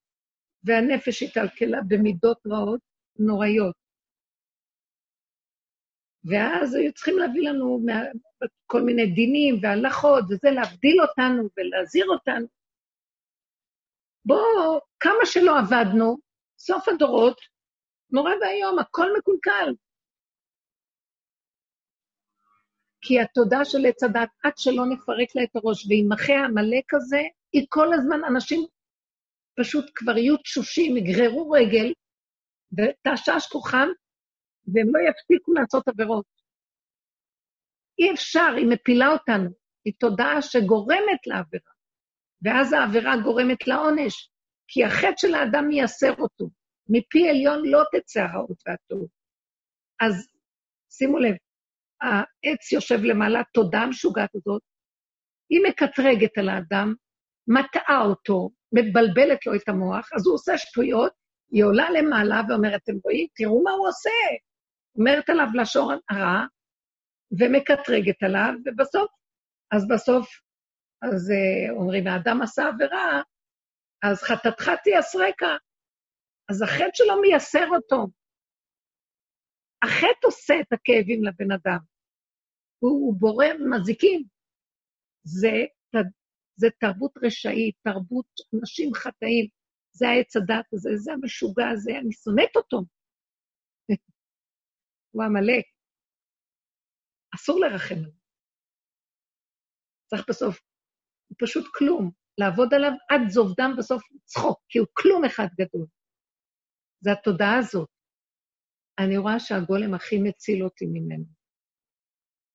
והנפש התקלקלה במידות רעות נוראיות. ואז היו צריכים להביא לנו כל מיני דינים והלכות וזה, להבדיל אותנו ולהזהיר אותנו. בואו, כמה שלא עבדנו, סוף הדורות, נורא ואיום, הכל מקולקל. כי התודה של עץ הדת, עד שלא נפרק לה את הראש וימחה העמלק הזה, היא כל הזמן, אנשים פשוט כבר יהיו תשושים, יגררו רגל, ותעשש כוחם, והם לא יפסיקו לעשות עבירות. אי אפשר, היא מפילה אותנו. היא תודעה שגורמת לעבירה, ואז העבירה גורמת לעונש, כי החטא של האדם מייסר אותו. מפי עליון לא תצא הרעות והטוב. אז שימו לב, העץ יושב למעלה, תודה משוגעת הזאת, היא מקטרגת על האדם, מטעה אותו, מבלבלת לו את המוח, אז הוא עושה שטויות, היא עולה למעלה ואומרת, אתם רואים? תראו מה הוא עושה. אומרת עליו לשון הרע, ומקטרגת עליו, ובסוף, אז בסוף, אז אה, אומרים, האדם עשה עבירה, אז חטאתך תייסרקה. אז החטא שלו מייסר אותו. החטא עושה את הכאבים לבן אדם. הוא, הוא בורא מזיקים. זה, זה תרבות רשעית, תרבות אנשים חטאים. זה העץ הדת הזה, זה המשוגע הזה, אני שונאת אותו. <laughs> הוא עמלק. אסור לרחם עליו. צריך בסוף, הוא פשוט כלום. לעבוד עליו עד זוב דם בסוף צחוק, כי הוא כלום אחד גדול. זה התודעה הזאת. אני רואה שהגולם הכי מציל אותי ממנו.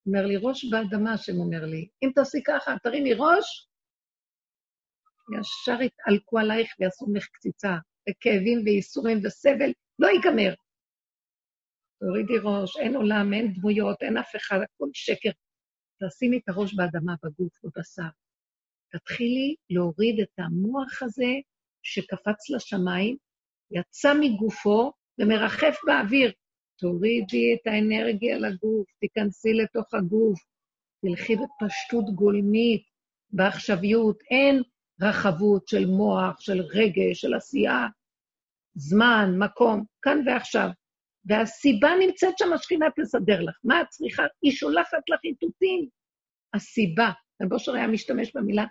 אומר לי, ראש באדמה, השם אומר לי, אם תעשי ככה, תרימי ראש, ישר יתעלקו עלייך ויעשו ממך קציצה, וכאבים וייסורים וסבל, לא ייגמר. תורידי ראש, אין עולם, אין דמויות, אין אף אחד, הכול שקר. תשימי את הראש באדמה, בגוף, בבשר. תתחילי להוריד את המוח הזה שקפץ לשמיים, יצא מגופו ומרחף באוויר. תורידי את האנרגיה לגוף, תיכנסי לתוך הגוף, תלכי בפשטות גולמית, בעכשוויות. אין רחבות של מוח, של רגש, של עשייה, זמן, מקום, כאן ועכשיו. והסיבה נמצאת שם, השכינה תסדר לך. מה את צריכה? היא שולחת לך איתותים. הסיבה, רב אושר היה משתמש במילה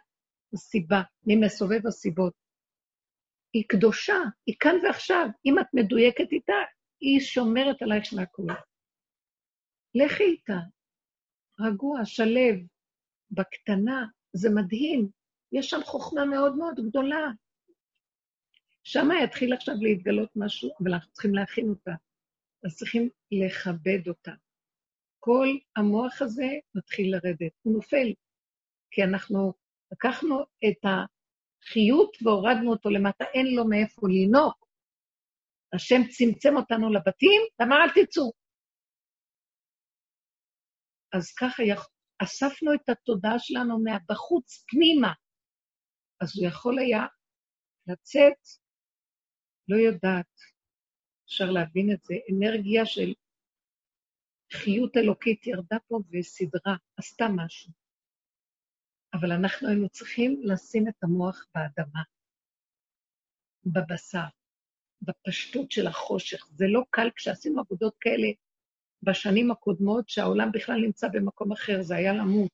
הסיבה, ממסובב הסיבות. היא קדושה, היא כאן ועכשיו. אם את מדויקת איתה, היא שומרת עלייך מהכול. לכי איתה, רגוע, שלב, בקטנה, זה מדהים. יש שם חוכמה מאוד מאוד גדולה. שם יתחיל עכשיו להתגלות משהו, אבל אנחנו צריכים להכין אותה. אז צריכים לכבד אותה. כל המוח הזה מתחיל לרדת, הוא נופל, כי אנחנו לקחנו את החיות והורדנו אותו למטה, אין לו מאיפה לנהוג. השם צמצם אותנו לבתים, ואמר, אל תצאו. אז ככה אספנו את התודעה שלנו מהבחוץ פנימה. אז הוא יכול היה לצאת, לא יודעת, אפשר להבין את זה, אנרגיה של חיות אלוקית ירדה פה וסידרה, עשתה משהו. אבל אנחנו היינו צריכים לשים את המוח באדמה, בבשר, בפשטות של החושך. זה לא קל כשעשינו עבודות כאלה בשנים הקודמות, שהעולם בכלל נמצא במקום אחר, זה היה למות.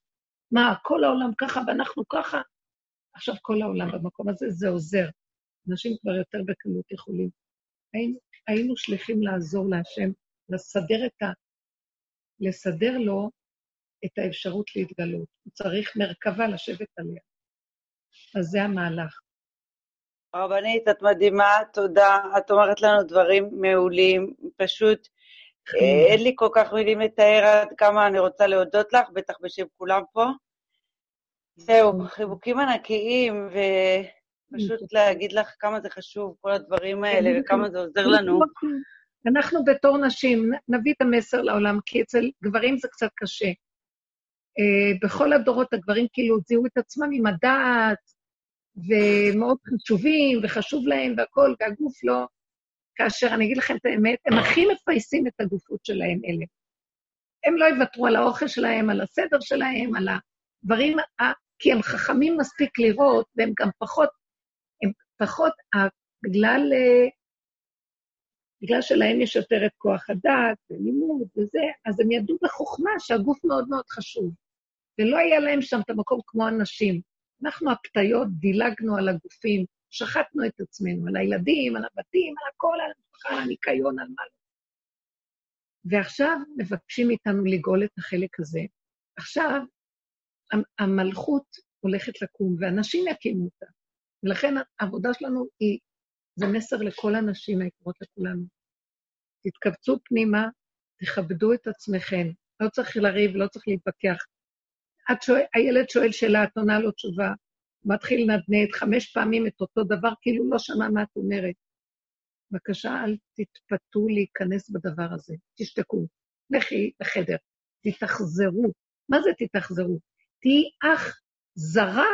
מה, כל העולם ככה ואנחנו ככה? עכשיו כל העולם במקום הזה, זה עוזר. אנשים כבר יותר בקלות יכולים. היינו, היינו שליחים לעזור להשם, לסדר את ה... לסדר לו את האפשרות להתגלות. הוא צריך מרכבה לשבת עליה. אז זה המהלך. רבנית, את מדהימה, תודה. את אומרת לנו דברים מעולים, פשוט אה, אין לי כל כך מילים לתאר עד כמה אני רוצה להודות לך, בטח בשם כולם פה. זהו, חיבוקים ענקיים, ופשוט להגיד לך כמה זה חשוב, כל הדברים האלה, וכמה זה עוזר לנו. אנחנו בתור נשים נביא את המסר לעולם, כי אצל גברים זה קצת קשה. אה, בכל הדורות הגברים כאילו זיהו את עצמם עם הדעת, ומאוד חשובים, וחשוב להם והכול, והגוף לא. כאשר אני אגיד לכם את האמת, הם הכי מפייסים את הגופות שלהם, אלה. הם לא יוותרו על האוכל שלהם, על הסדר שלהם, על הדברים, כי הם חכמים מספיק לראות, והם גם פחות, הם פחות, בגלל, אה, בגלל שלהם יש יותר את כוח הדעת ולימוד וזה, אז הם ידעו בחוכמה שהגוף מאוד מאוד חשוב. ולא היה להם שם את המקום כמו הנשים. אנחנו הפתיות דילגנו על הגופים, שחטנו את עצמנו, על הילדים, על הבתים, על הכל, על המשפחה, על הניקיון, על מה לא. ועכשיו מבקשים מאיתנו לגאול את החלק הזה. עכשיו, המלכות הולכת לקום, ואנשים יקימו אותה. ולכן העבודה שלנו היא, זה מסר לכל הנשים היקרות לכולנו. תתכווצו פנימה, תכבדו את עצמכם. לא צריך לריב, לא צריך להתווכח. שואל, הילד שואל שאלה, את עונה לו תשובה, מתחיל לנדנד חמש פעמים את אותו דבר, כאילו לא שמע מה את אומרת. בבקשה, אל תתפתו להיכנס בדבר הזה, תשתקו. לכי לחדר, תתאכזרו. מה זה תתאכזרו? תהיי אח זרה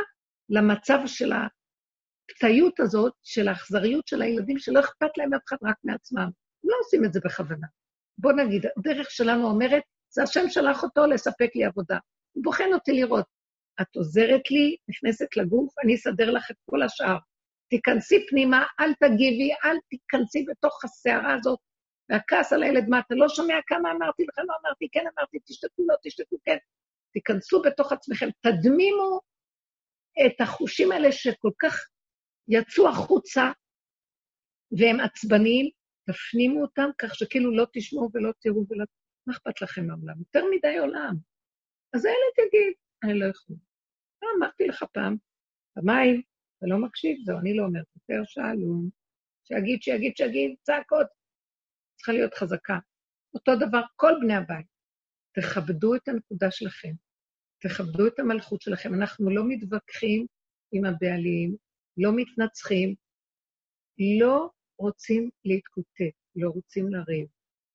למצב של הפתאיות הזאת, של האכזריות של הילדים, שלא אכפת להם אף אחד רק מעצמם. הם לא עושים את זה בכוונה. בוא נגיד, הדרך שלנו אומרת, זה השם שלח אותו לספק לי עבודה. הוא בוחן אותי לראות. את עוזרת לי, נכנסת לגוף, אני אסדר לך את כל השאר. תיכנסי פנימה, אל תגיבי, אל תיכנסי בתוך הסערה הזאת, והכעס על הילד, מה, אתה לא שומע כמה אמרתי לך, לא אמרתי, כן אמרתי, תשתקו, לא תשתקו, כן. תיכנסו בתוך עצמכם, תדמימו את החושים האלה שכל כך יצאו החוצה והם עצבניים, תפנימו אותם כך שכאילו לא תשמעו ולא תראו ולא... מה אכפת לכם מהעולם? יותר מדי עולם. אז הילד יגיד, אני לא יכול. לא אמרתי לך פעם, במים, אתה לא מקשיב, זהו, אני לא אומרת, יותר שאלו, שיגיד, שיגיד, שיגיד, צעקות. צריכה להיות חזקה. אותו דבר, כל בני הבית. תכבדו את הנקודה שלכם, תכבדו את המלכות שלכם. אנחנו לא מתווכחים עם הבעלים, לא מתנצחים, לא רוצים להתקוטט, לא רוצים לריב.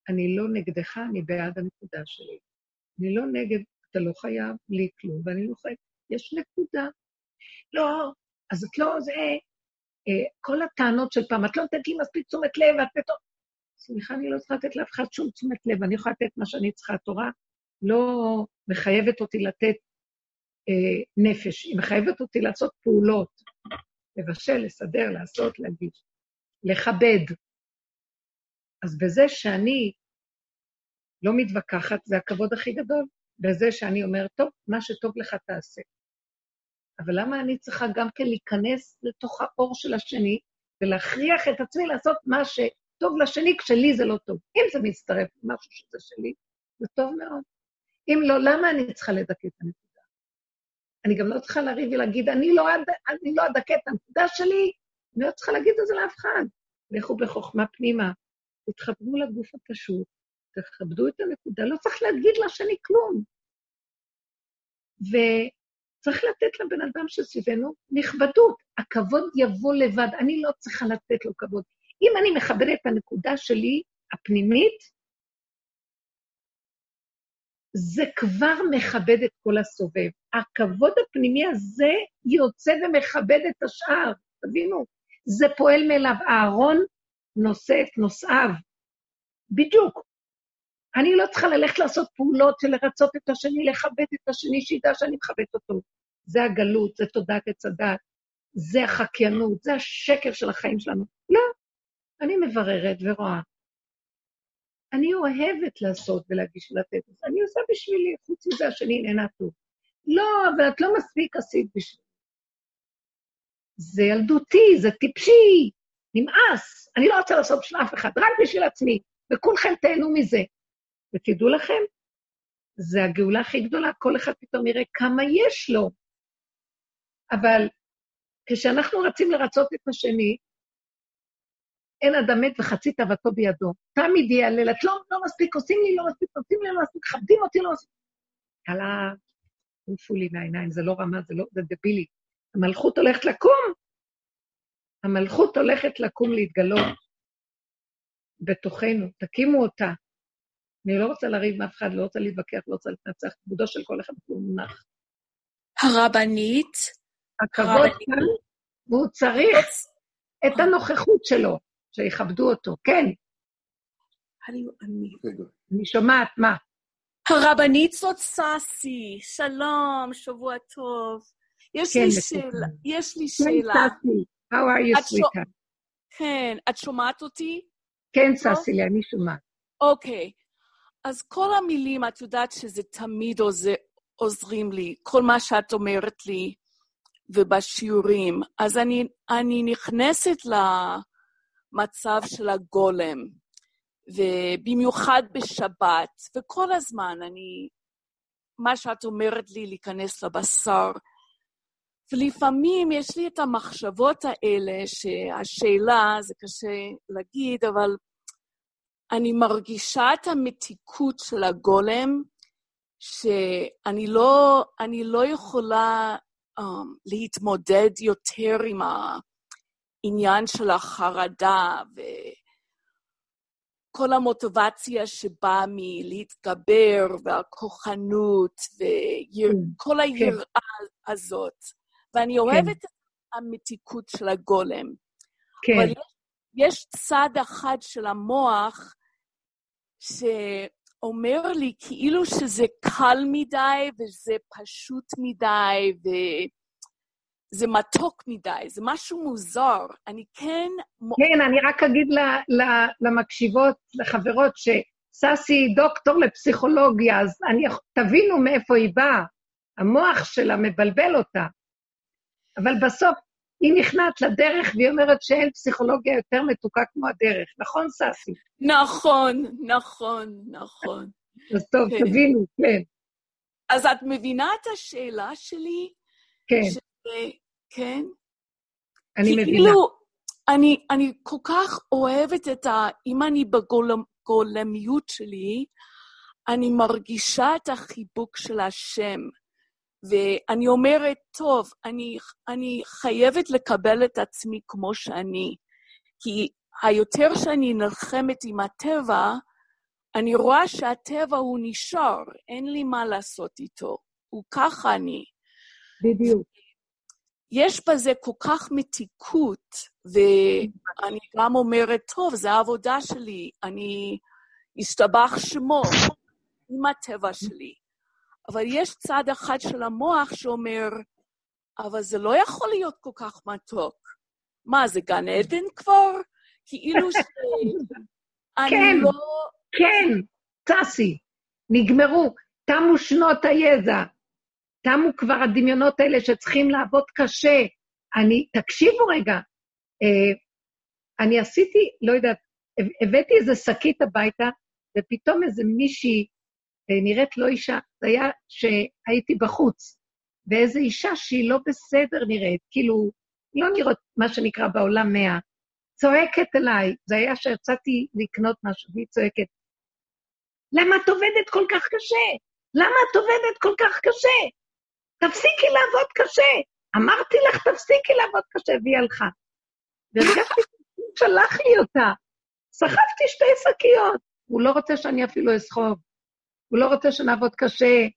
אני לא נגדך, אני בעד הנקודה שלי. אני לא נגד, אתה לא חייב לי כלום, ואני לא חייב... יש נקודה. לא, אז את לא, זה... אה, כל הטענות של פעם, את לא נותנת לי מספיק תשומת לב, ואת פתאום... סליחה, אני לא צריכה לתת לאף אחד שום תשומת לב, אני יכולה לתת מה שאני צריכה. התורה לא מחייבת אותי לתת אה, נפש, היא מחייבת אותי לעשות פעולות, לבשל, לסדר, לעשות, להגיש, לכבד. אז בזה שאני לא מתווכחת, זה הכבוד הכי גדול. בזה שאני אומרת, טוב, מה שטוב לך תעשה. אבל למה אני צריכה גם כן להיכנס לתוך האור של השני ולהכריח את עצמי לעשות מה שטוב לשני כשלי זה לא טוב? אם זה מצטרף למשהו שזה שלי, זה טוב מאוד. אם לא, למה אני צריכה לדכא את הנקודה? אני גם לא צריכה לריב ולהגיד, אני לא, אני לא את הנקודה שלי, אני לא צריכה להגיד את זה לאף אחד. לכו בחוכמה פנימה, תתחברו לגוף הפשוט, תכבדו את הנקודה, לא צריך להגיד לשני כלום. וצריך לתת לבן אדם שסביבנו נכבדות. הכבוד יבוא לבד, אני לא צריכה לתת לו כבוד. אם אני מכבדת את הנקודה שלי, הפנימית, זה כבר מכבד את כל הסובב. הכבוד הפנימי הזה יוצא ומכבד את השאר, תבינו. זה פועל מאליו. אהרון נושא את נושאיו. בדיוק. אני לא צריכה ללכת לעשות פעולות של לרצות את השני, לכבד את השני, שידע שאני מכבדת אותו. זה הגלות, זה תודעת עץ הדת, זה החקיינות, זה השקר של החיים שלנו. לא, אני מבררת ורואה. אני אוהבת לעשות ולהגיש ולתת אני עושה בשבילי, חוץ מזה השני נהנה טוב. לא, אבל את לא מספיק עשית בשבילי. זה ילדותי, זה טיפשי, נמאס. אני לא רוצה לעשות בשביל אף אחד, רק בשביל עצמי, וכולכם תהנו מזה. ותדעו לכם, זה הגאולה הכי גדולה, כל אחד פתאום יראה כמה יש לו. אבל כשאנחנו רצים לרצות את השני, אין אדם מת וחצי תאוותו בידו. תמיד יהלל, את לא, לא מספיק עושים לי, לא מספיק עושים לי, לא מספיק, מכבדים אותי, לא מספיק. יאללה, עופו לי מהעיניים, זה לא רמה, זה לא, זה דבילי. המלכות הולכת לקום. המלכות הולכת לקום להתגלות בתוכנו, תקימו אותה. אני לא רוצה לריב עם אף אחד, לא רוצה להתווכח, לא רוצה להתנצח, כבודו של כל אחד הוא מונח. הרבנית. הכבוד כאן, והוא צריך את הנוכחות שלו. שיכבדו אותו. כן. אני שומעת, מה? הרבנית זאת סאסי, שלום, שבוע טוב. יש לי שאלה, יש לי שאלה. כן, סאסי, how are you, sweetheart? כן, את שומעת אותי? כן, סאסי, אני שומעת. אוקיי, אז כל המילים, את יודעת שזה תמיד עוזרים לי, כל מה שאת אומרת לי, ובשיעורים. אז אני, אני נכנסת ל... מצב של הגולם, ובמיוחד בשבת, וכל הזמן אני מה שאת אומרת לי, להיכנס לבשר. ולפעמים יש לי את המחשבות האלה, שהשאלה, זה קשה להגיד, אבל אני מרגישה את המתיקות של הגולם, שאני לא, לא יכולה um, להתמודד יותר עם העניין של החרדה וכל המוטיבציה שבאה מלהתגבר והכוחנות וכל כן, היראה כן. הזאת. ואני כן. אוהבת את המתיקות של הגולם. כן. אבל יש, יש צד אחד של המוח שאומר לי כאילו שזה קל מדי וזה פשוט מדי וזה מתוק מדי, זה משהו מוזר. אני כן... כן, אני רק אגיד למקשיבות, לחברות, שססי היא דוקטור לפסיכולוגיה, אז אני, תבינו מאיפה היא באה. המוח שלה מבלבל אותה. אבל בסוף היא נכנעת לדרך והיא אומרת שאין פסיכולוגיה יותר מתוקה כמו הדרך. נכון, ססי? נכון, נכון, נכון. אז טוב, כן. תבינו, כן. אז את מבינה את השאלה שלי? כן. ש... כן? אני כאילו, מבינה. אני, אני כל כך אוהבת את ה... אם אני בגולמיות שלי, אני מרגישה את החיבוק של השם. ואני אומרת, טוב, אני, אני חייבת לקבל את עצמי כמו שאני, כי היותר שאני נלחמת עם הטבע, אני רואה שהטבע הוא נשאר, אין לי מה לעשות איתו. הוא ככה אני. בדיוק. יש בזה כל כך מתיקות, ואני גם אומרת, טוב, זו העבודה שלי, אני אשתבח שמו עם הטבע שלי. אבל יש צד אחד של המוח שאומר, אבל זה לא יכול להיות כל כך מתוק. מה, זה גן עדן כבר? כאילו ש... <laughs> כן, לא... כן, טסי, נגמרו, תמו שנות הידע, תמו כבר הדמיונות האלה שצריכים לעבוד קשה. אני, תקשיבו רגע, אה, אני עשיתי, לא יודעת, הבאתי איזה שקית הביתה, ופתאום איזה מישהי נראית לא אישה, זה היה שהייתי בחוץ, ואיזו אישה שהיא לא בסדר נראית, כאילו, לא נראית מה שנקרא בעולם מאה, צועקת אליי, זה היה שיצאתי לקנות משהו, והיא צועקת, למה את עובדת כל כך קשה? למה את עובדת כל כך קשה? תפסיקי לעבוד קשה. אמרתי לך, תפסיקי לעבוד קשה, והיא הלכה. והרגשתי, <laughs> שלח לי אותה. סחבתי שתי שקיות. הוא לא רוצה שאני אפילו אסחוב. הוא לא רוצה שנעבוד קשה,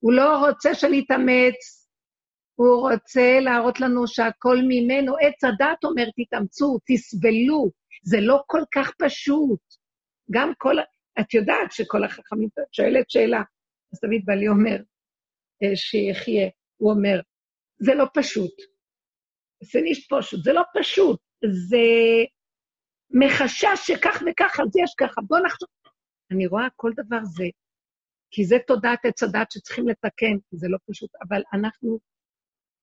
הוא לא רוצה שנתאמץ, הוא רוצה להראות לנו שהכל ממנו. עץ הדת אומר, תתאמצו, תסבלו, זה לא כל כך פשוט. גם כל... את יודעת שכל החכמים, שואלת שאלה, אז תמיד בעלי אומר, אה, שיחיה, הוא אומר, זה לא פשוט. זה נישט פשוט, זה לא פשוט, זה מחשש שכך וכך, אז יש ככה, בואו נחשוב, אני רואה כל דבר זה, כי זה תודעת עץ הדת שצריכים לתקן, כי זה לא פשוט, אבל אנחנו,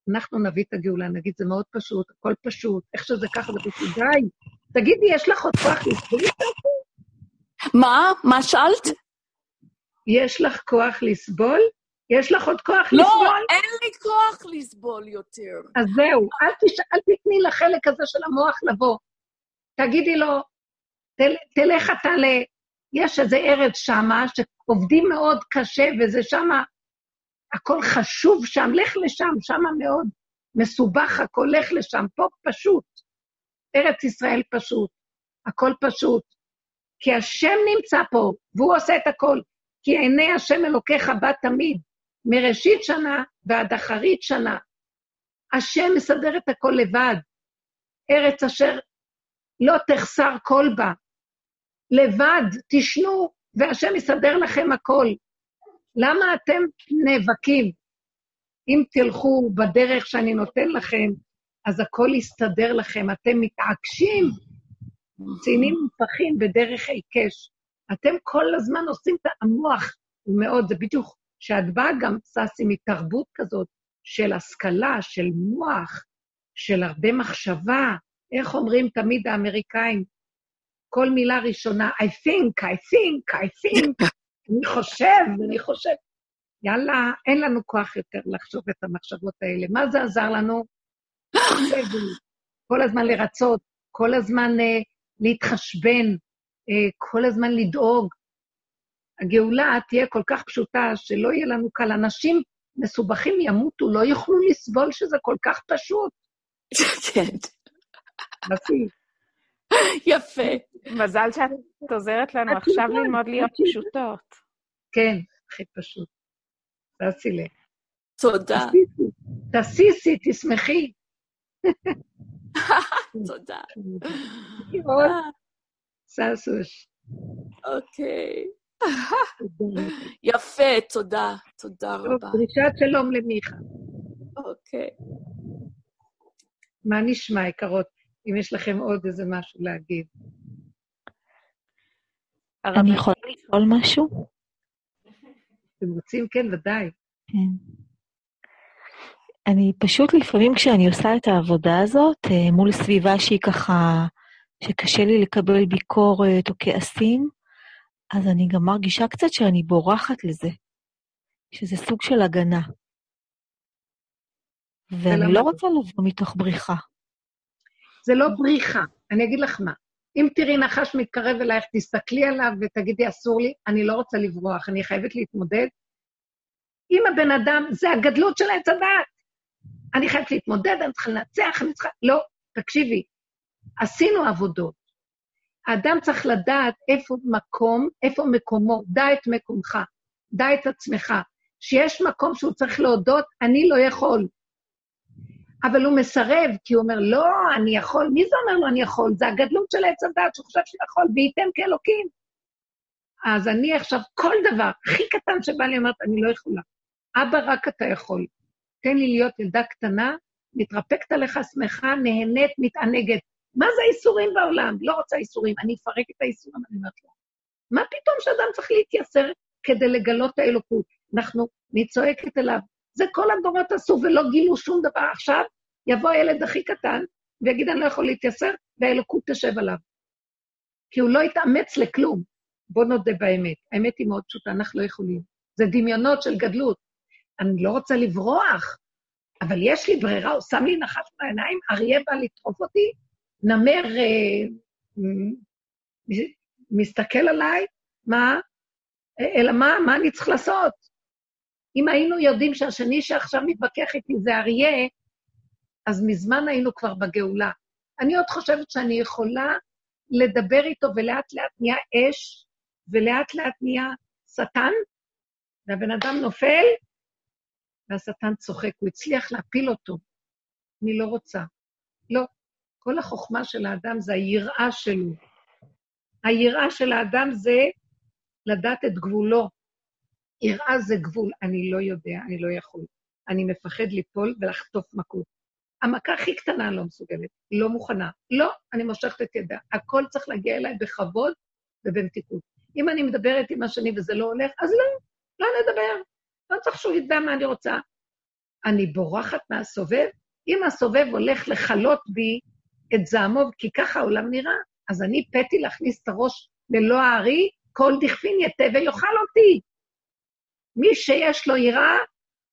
אנחנו נביא את הגאולה, נגיד, זה מאוד פשוט, הכל פשוט, איך שזה ככה, זה פשוט, די. תגידי, יש לך עוד כוח לסבול מה? מה שאלת? יש לך כוח לסבול? יש לך עוד כוח לא, לסבול? לא, אין לי כוח לסבול יותר. אז זהו, אל, תש... אל תתני לחלק הזה של המוח לבוא. תגידי לו, תל... תלך אתה ל... יש איזה ארץ שמה, שעובדים מאוד קשה, וזה שמה, הכל חשוב שם, לך לשם, שמה מאוד מסובך, הכל לך לשם, פה פשוט. ארץ ישראל פשוט, הכל פשוט. כי השם נמצא פה, והוא עושה את הכל. כי עיני השם אלוקיך בא תמיד, מראשית שנה ועד אחרית שנה. השם מסדר את הכל לבד. ארץ אשר לא תחסר כל בה, לבד, תשנו, והשם יסדר לכם הכל. למה אתם נאבקים? אם תלכו בדרך שאני נותן לכם, אז הכל יסתדר לכם. אתם מתעקשים, ציינים מופכים בדרך עיקש. אתם כל הזמן עושים את המוח, הוא מאוד, זה בדיוק, שאת באה גם, ססי, מתרבות כזאת של השכלה, של מוח, של הרבה מחשבה. איך אומרים תמיד האמריקאים? כל מילה ראשונה, I think, I think, I think, <laughs> אני חושב, אני חושב. יאללה, אין לנו כוח יותר לחשוב את המחשבות האלה. מה זה עזר לנו? <laughs> כל הזמן לרצות, כל הזמן uh, להתחשבן, uh, כל הזמן לדאוג. הגאולה תהיה כל כך פשוטה, שלא יהיה לנו קל. אנשים מסובכים ימותו, לא יוכלו לסבול שזה כל כך פשוט. <laughs> כן. <laughs> יפה. מזל שאת עוזרת לנו עכשיו ללמוד להיות פשוטות. כן, הכי פשוט. תעשי לי. תודה. תסיסי, תשמחי. <laughs> תודה. ססוש. אוקיי. יפה, תודה. תודה רבה. דרישת שלום למיכה. אוקיי. מה נשמע, יקרות? אם יש לכם עוד איזה משהו להגיד. אני יכולה לשאול משהו? אתם רוצים? כן, ודאי. כן. אני פשוט לפעמים כשאני עושה את העבודה הזאת, אה, מול סביבה שהיא ככה, שקשה לי לקבל ביקורת או כעסים, אז אני גם מרגישה קצת שאני בורחת לזה, שזה סוג של הגנה. ואני לא רוצה לבוא מתוך בריחה. זה לא בריחה. אני אגיד לך מה, אם תראי נחש מתקרב אלייך, תסתכלי עליו ותגידי, אסור לי, אני לא רוצה לברוח, אני חייבת להתמודד. אם הבן אדם, זה הגדלות של עץ הדעת. אני חייבת להתמודד, אני צריכה לנצח, אני צריכה... לא, תקשיבי, עשינו עבודות. האדם צריך לדעת איפה מקום, איפה מקומו, דע את מקומך, דע את עצמך. שיש מקום שהוא צריך להודות, אני לא יכול. אבל הוא מסרב, כי הוא אומר, לא, אני יכול. מי זה אומר לו אני יכול? זה הגדלות של עץ הדת שהוא חושב שיכול, וייתן כאלוקים. אז אני עכשיו, כל דבר, הכי קטן שבא לי, אומרת, אני לא יכולה. אבא, רק אתה יכול. תן לי להיות ילדה קטנה, מתרפקת עליך, שמחה, נהנית, מתענגת. מה זה האיסורים בעולם? לא רוצה איסורים, אני אפרק את האיסורים, אני אומרת לו. מה פתאום שאדם צריך להתייסר כדי לגלות את האלוקות? אנחנו, אני צועקת אליו, זה כל הדורות עשו ולא גילו שום דבר. עכשיו יבוא הילד הכי קטן ויגיד, אני לא יכול להתייסר, והאלוקות תשב עליו. כי הוא לא יתאמץ לכלום. בוא נודה באמת. האמת היא מאוד פשוטה, אנחנו לא יכולים. זה דמיונות של גדלות. אני לא רוצה לברוח, אבל יש לי ברירה, הוא שם לי נחש בעיניים, אריה בא לטרוף אותי, נמר אה, מסתכל עליי, מה? אלא מה, מה אני צריך לעשות? אם היינו יודעים שהשני שעכשיו מתווכח איתי זה אריה, אז מזמן היינו כבר בגאולה. אני עוד חושבת שאני יכולה לדבר איתו, ולאט לאט נהיה אש, ולאט לאט נהיה שטן, והבן אדם נופל, והשטן צוחק, הוא הצליח להפיל אותו. אני לא רוצה. לא. כל החוכמה של האדם זה היראה שלו. היראה של האדם זה לדעת את גבולו. יראה זה גבול, אני לא יודע, אני לא יכול. אני מפחד ליפול ולחטוף מכות. המכה הכי קטנה אני לא מסוגלת, לא מוכנה. לא, אני מושכת את ידה. הכל צריך להגיע אליי בכבוד ובמתיקות. אם אני מדברת עם השני וזה לא הולך, אז לא, לא נדבר. לא צריך שהוא ידע מה אני רוצה. אני בורחת מהסובב, אם הסובב הולך לכלות בי את זעמו, כי ככה העולם נראה, אז אני פתי להכניס את הראש ללא הארי, כל דכפין יתה ויאכל אותי. מי שיש לו יראה,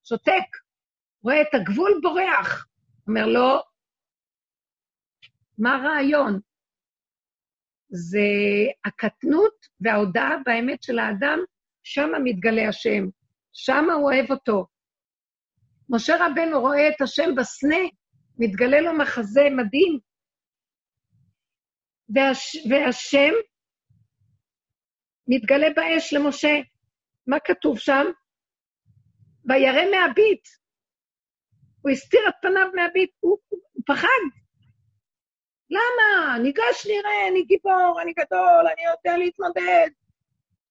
שותק, רואה את הגבול, בורח. אומר לו, מה הרעיון? זה הקטנות וההודעה באמת של האדם, שם מתגלה השם, שם הוא אוהב אותו. משה רבנו רואה את השם בסנה, מתגלה לו מחזה מדהים. והש, והשם מתגלה באש למשה. מה כתוב שם? וירא מהביט. הוא הסתיר את פניו מהביט, הוא, הוא, הוא פחד. למה? ניגש נראה, אני גיבור, אני גדול, אני יודע להתמודד.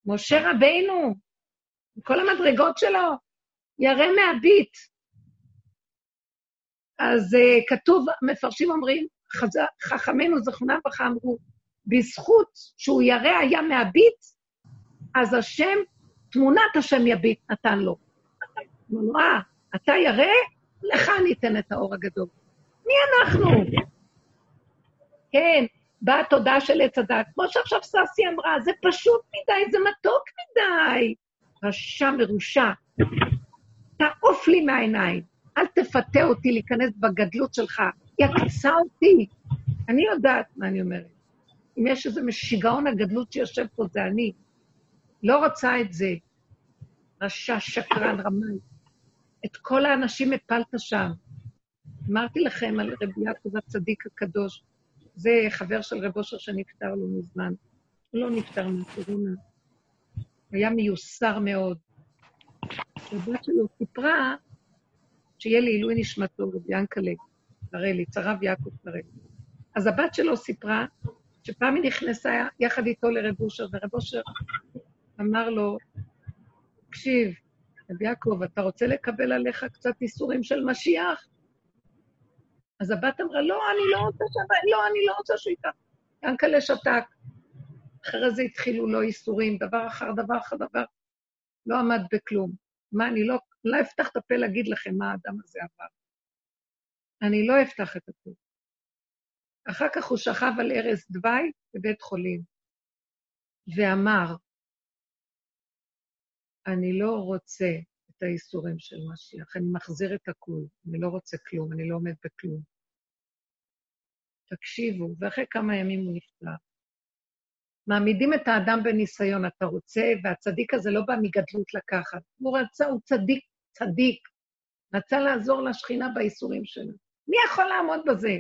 משה רבינו, כל המדרגות שלו, ירא מהביט. אז uh, כתוב, מפרשים אומרים, חכמינו זכרונם ברכה אמרו, בזכות שהוא ירא היה מהביט, אז השם תמונת השם יביט נתן לו. הוא אמר, אה, אתה ירא? לך אני אתן את האור הגדול. מי אנחנו? כן, באה התודעה של עץ הדת. כמו שעכשיו ססי אמרה, זה פשוט מדי, זה מתוק מדי. רשע מרושע. תעוף לי מהעיניים, אל תפתה אותי להיכנס בגדלות שלך, יקצה אותי. אני יודעת מה אני אומרת. אם יש איזה שיגעון הגדלות שיושב פה, זה אני. לא רוצה את זה. רשע, שקרן, רמאי. את כל האנשים הפלת שם. אמרתי לכם על רבי יעקב הצדיק הקדוש, זה חבר של רב אושר שנפטר לא מזמן. הוא לא נפטר מהקורונה. היה מיוסר מאוד. הבת שלו סיפרה שיהיה לעילוי נשמתו, רבי ינקלה קרליץ, הרב יעקב קרליץ. אז הבת שלו סיפרה שפעם היא נכנסה יחד איתו לרב אושר, ורב אושר אמר לו, תקשיב, רב יעקב, אתה רוצה לקבל עליך קצת איסורים של משיח? אז הבת אמרה, לא, אני לא רוצה ש... לא, אני לא רוצה שהוא ייקח. ינקלה שתק. אחרי זה התחילו לו איסורים, דבר אחר דבר אחר דבר. לא עמד בכלום. מה, אני לא, לא אפתח את הפה להגיד לכם מה האדם הזה עבר. אני לא אפתח את הפה. אחר כך הוא שכב על ערש דווי בבית חולים, ואמר, אני לא רוצה את האיסורים של משיח, אני מחזיר את הכול, אני לא רוצה כלום, אני לא עומד בכלום. תקשיבו, ואחרי כמה ימים הוא נפטר. מעמידים את האדם בניסיון, אתה רוצה, והצדיק הזה לא בא מגדלות לקחת. הוא רצה, הוא צדיק, צדיק. רצה לעזור לשכינה בייסורים שלה. מי יכול לעמוד בזה?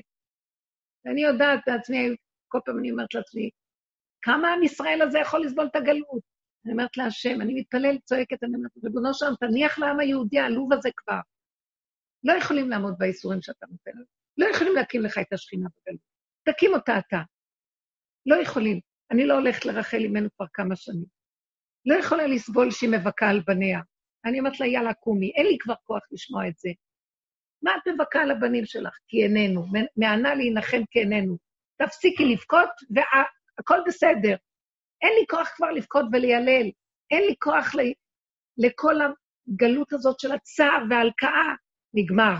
ואני יודעת בעצמי, כל פעם אני אומרת לעצמי, כמה עם ישראל הזה יכול לסבול את הגלות? אני אומרת להשם, אני מתפללת, צועקת, אני אומרת, ריבונו שלום, תניח לעם היהודי העלוב הזה כבר. לא יכולים לעמוד בייסורים שאתה נותן. לא יכולים להקים לך את השכינה בגלות. תקים אותה אתה. לא יכולים. אני לא הולכת לרחל אימנו כבר כמה שנים. לא יכולה לסבול שהיא מבכה על בניה. אני אומרת לה, יאללה, קומי, אין לי כבר כוח לשמוע את זה. מה את מבכה על הבנים שלך? כי איננו. מענה להנחם כי איננו. תפסיקי לבכות, והכל בסדר. אין לי כוח כבר לבכות וליילל. אין לי כוח ל... לכל הגלות הזאת של הצער וההלקאה. נגמר.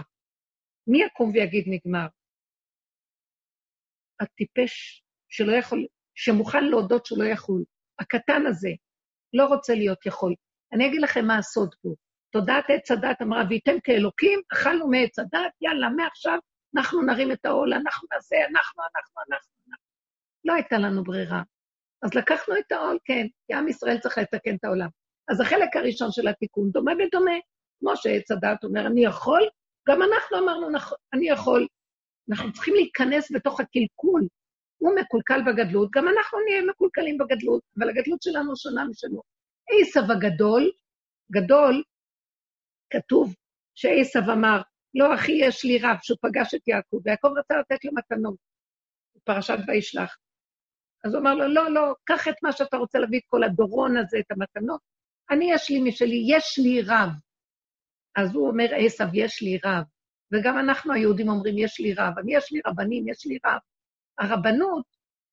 מי יקום ויגיד נגמר? הטיפש שלא יכול, שמוכן להודות שהוא לא יכול. הקטן הזה לא רוצה להיות יכול. אני אגיד לכם מה הסוד פה. תודעת עץ הדת אמרה, וייתם כאלוקים, אכלנו מעץ הדת, יאללה, מעכשיו אנחנו נרים את העול, אנחנו נעשה, אנחנו, אנחנו, אנחנו, אנחנו. לא הייתה לנו ברירה. אז לקחנו את העול, כן, כי עם ישראל צריך לתקן את העולם. אז החלק הראשון של התיקון דומה ודומה. כמו שעץ הדת אומר, אני יכול, גם אנחנו אמרנו, אני יכול. אנחנו צריכים להיכנס בתוך הקלקול. הוא מקולקל בגדלות, גם אנחנו נהיה מקולקלים בגדלות, אבל הגדלות שלנו שונה משלו. עשב הגדול, גדול, כתוב שעשב אמר, לא אחי יש לי רב, שהוא פגש את יעקב, ויעקב רצה לתת לו מתנות, פרשת וישלח. אז הוא אמר לו, לא, לא, קח את מה שאתה רוצה להביא, את כל הדורון הזה, את המתנות. אני, יש לי משלי, יש לי רב. אז הוא אומר, עשב, יש לי רב. וגם אנחנו היהודים אומרים, יש לי רב. אני, יש לי רבנים, יש לי רב. הרבנות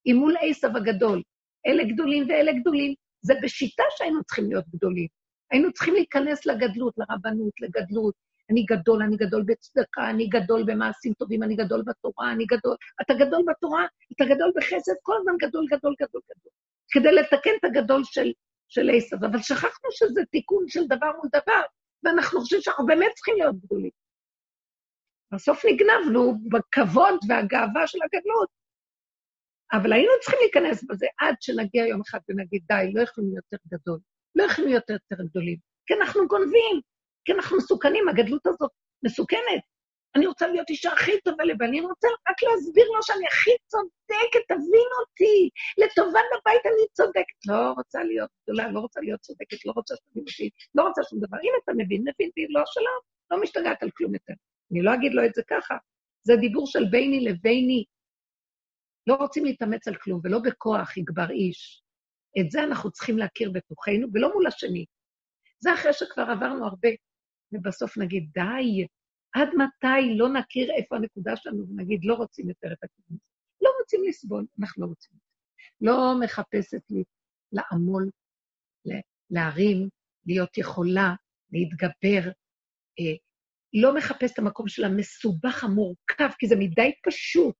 היא מול עשב הגדול. אלה גדולים ואלה גדולים. זה בשיטה שהיינו צריכים להיות גדולים. היינו צריכים להיכנס לגדלות, לרבנות, לגדלות. אני גדול, אני גדול בצדקה, אני גדול במעשים טובים, אני גדול בתורה, אני גדול... אתה גדול בתורה, אתה גדול בחסד, כל הזמן גדול, גדול, גדול, גדול. כדי לתקן את הגדול של, של עשב. אבל שכחנו שזה תיקון של דבר מול דבר, ואנחנו חושבים שאנחנו באמת צריכים להיות גדולים. בסוף נגנבנו בכבוד והגאווה של הגדלות. אבל היינו צריכים להיכנס בזה עד שנגיע יום אחד ונגיד, די, לא יכולים להיות יותר גדול, לא יכולים להיות יותר גדולים, כי אנחנו גונבים, כי אנחנו מסוכנים, הגדלות הזאת מסוכנת. אני רוצה להיות אישה הכי טובה לבני, אני רוצה רק להסביר לו שאני הכי צודקת, תבין אותי, לטובת הבית אני צודקת. לא רוצה להיות גדולה, לא רוצה להיות צודקת, לא רוצה שתבין אותי, לא רוצה שום דבר. אם אתה מבין, מבין, ואם לא, שלום, לא משתגעת על כלום יותר. אני לא אגיד לו את זה ככה. זה דיבור של ביני לביני, לא רוצים להתאמץ על כלום, ולא בכוח יגבר איש. את זה אנחנו צריכים להכיר בתוכנו, ולא מול השני. זה אחרי שכבר עברנו הרבה, ובסוף נגיד, די, עד מתי לא נכיר איפה הנקודה שלנו ונגיד, לא רוצים יותר את הכיוון הזה. לא רוצים לסבול, אנחנו לא רוצים. לא מחפשת לי לעמול, להרים, להיות יכולה, להתגבר. אה, לא מחפש את המקום של המסובך, המורכב, כי זה מדי פשוט.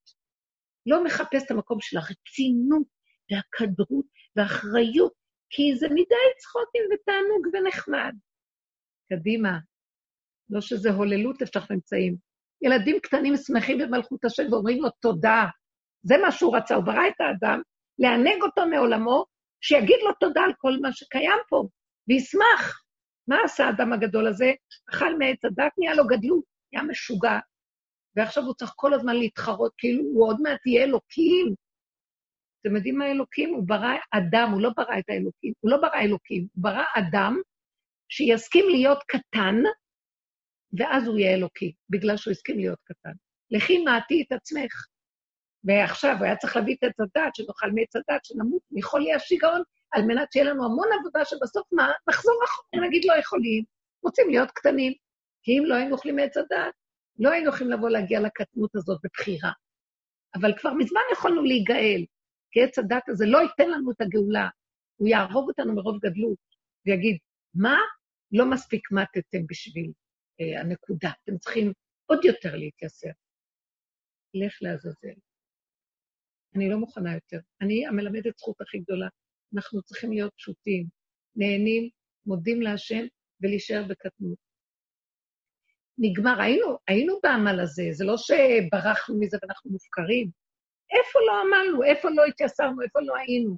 לא מחפש את המקום של הרצינות והכדרות והאחריות, כי זה מדי צחוקים ותענוג ונחמד. קדימה, לא שזה הוללות איפה שאנחנו נמצאים. ילדים קטנים שמחים במלכות השם ואומרים לו תודה. זה מה שהוא רצה, הוא ברא את האדם, לענג אותו מעולמו, שיגיד לו תודה על כל מה שקיים פה, וישמח. מה עשה האדם הגדול הזה? אכל מעץ הדת, נהיה לו גדלות, נהיה משוגע, ועכשיו הוא צריך כל הזמן להתחרות, כאילו הוא עוד מעט יהיה אלוקים. אתם יודעים מה אלוקים? הוא ברא אדם, הוא לא ברא את האלוקים, הוא לא ברא אלוקים, הוא ברא אדם שיסכים להיות קטן, ואז הוא יהיה אלוקי, בגלל שהוא הסכים להיות קטן. לכי מעטי את עצמך. ועכשיו הוא היה צריך להביא את עץ הדת, שנאכל מעץ הדת, שנמות מחולי השיגעון, על מנת שיהיה לנו המון עבודה שבסוף מה? נחזור אחורה ונגיד לא יכולים, רוצים להיות קטנים. כי אם לא היינו אוכלים מעץ הדת, לא היינו יכולים לבוא להגיע לקטנות הזאת בבחירה. אבל כבר מזמן יכולנו להיגאל, כי עץ הדת הזה לא ייתן לנו את הגאולה, הוא יהרוג אותנו מרוב גדלות, ויגיד, מה? לא מספיק מתתם בשביל הנקודה, אתם צריכים עוד יותר להתייסר. לך לעזאזל. אני לא מוכנה יותר. אני המלמדת זכות הכי גדולה. אנחנו צריכים להיות פשוטים, נהנים, מודים להשם ולהישאר בקטנות. נגמר, היינו, היינו בעמל הזה, זה לא שברחנו מזה ואנחנו מופקרים. איפה לא עמלנו, איפה לא התייסרנו, איפה לא היינו,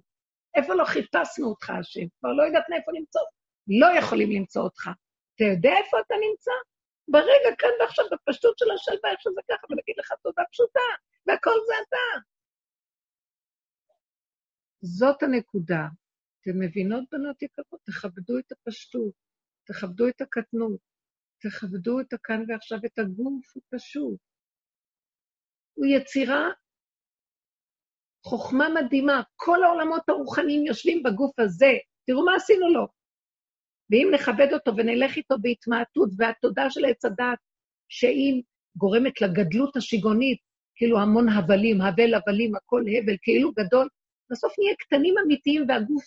איפה לא חיפשנו אותך, השם? כבר לא יודעת מאיפה למצוא. לא יכולים למצוא אותך. אתה יודע איפה אתה נמצא? ברגע כאן ועכשיו, בפשטות של השלווה, איך שזה ככה, ולהגיד לך תודה פשוטה, והכל זה אתה. זאת הנקודה. אתם מבינות, בנות יקרות? תכבדו את הפשטות, תכבדו את הקטנות, תכבדו את הכאן ועכשיו, את הגוף, הוא פשוט. הוא יצירה, חוכמה מדהימה. כל העולמות הרוחניים יושבים בגוף הזה. תראו מה עשינו לו. ואם נכבד אותו ונלך איתו בהתמעטות, והתודה של עץ הדת, שהיא גורמת לגדלות השיגונית, כאילו המון הבלים, הבל הבלים, הכל הבל, כאילו גדול, בסוף נהיה קטנים אמיתיים והגוף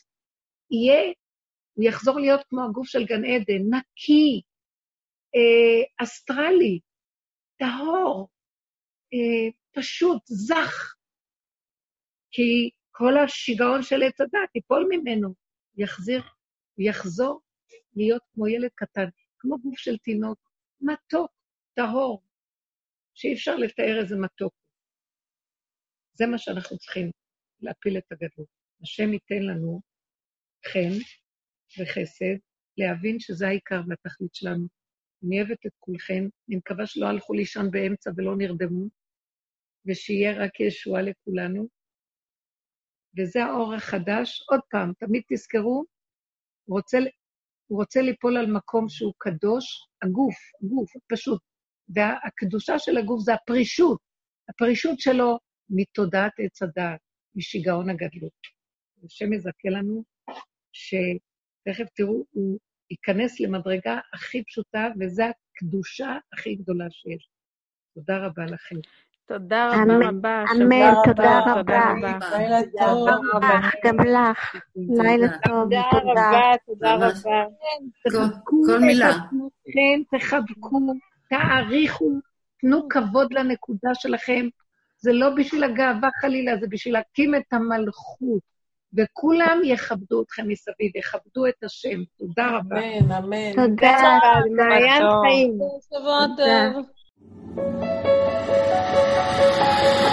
יהיה, הוא יחזור להיות כמו הגוף של גן עדן, נקי, אה, אסטרלי, טהור, אה, פשוט, זך. כי כל השיגעון של עץ הדת ייפול ממנו, יחזיר, יחזור להיות כמו ילד קטן, כמו גוף של תינוק, מתוק, טהור, שאי אפשר לתאר איזה מתוק. זה מה שאנחנו צריכים, להפיל את הגדול. השם ייתן לנו חן וחסד, להבין שזה העיקר והתכלית שלנו. אני אוהבת את כולכם, אני מקווה שלא הלכו לישון באמצע ולא נרדמו, ושיהיה רק ישועה לכולנו. וזה האור החדש. עוד פעם, תמיד תזכרו, רוצה, הוא רוצה ליפול על מקום שהוא קדוש, הגוף, הגוף, פשוט. והקדושה של הגוף זה הפרישות, הפרישות שלו מתודעת עץ הדעת, משיגעון הגדלות. השם יזכה לנו, שתכף תראו, הוא ייכנס למדרגה הכי פשוטה, וזו הקדושה הכי גדולה שיש. תודה רבה לכם. תודה רבה רבה. אמן, תודה רבה. לילה טוב. גם לך. לילה טוב, תודה תודה. רבה, תודה רבה. כל מילה. עצמכם, תחבקו, תעריכו, תנו כבוד לנקודה שלכם. זה לא בשביל הגאווה חלילה, זה בשביל להקים את המלכות. וכולם יכבדו אתכם מסביב, יכבדו את השם. תודה רבה. אמן, אמן. תודה. מעיין טוב. חיים. שבוע תודה. טוב. Thank you.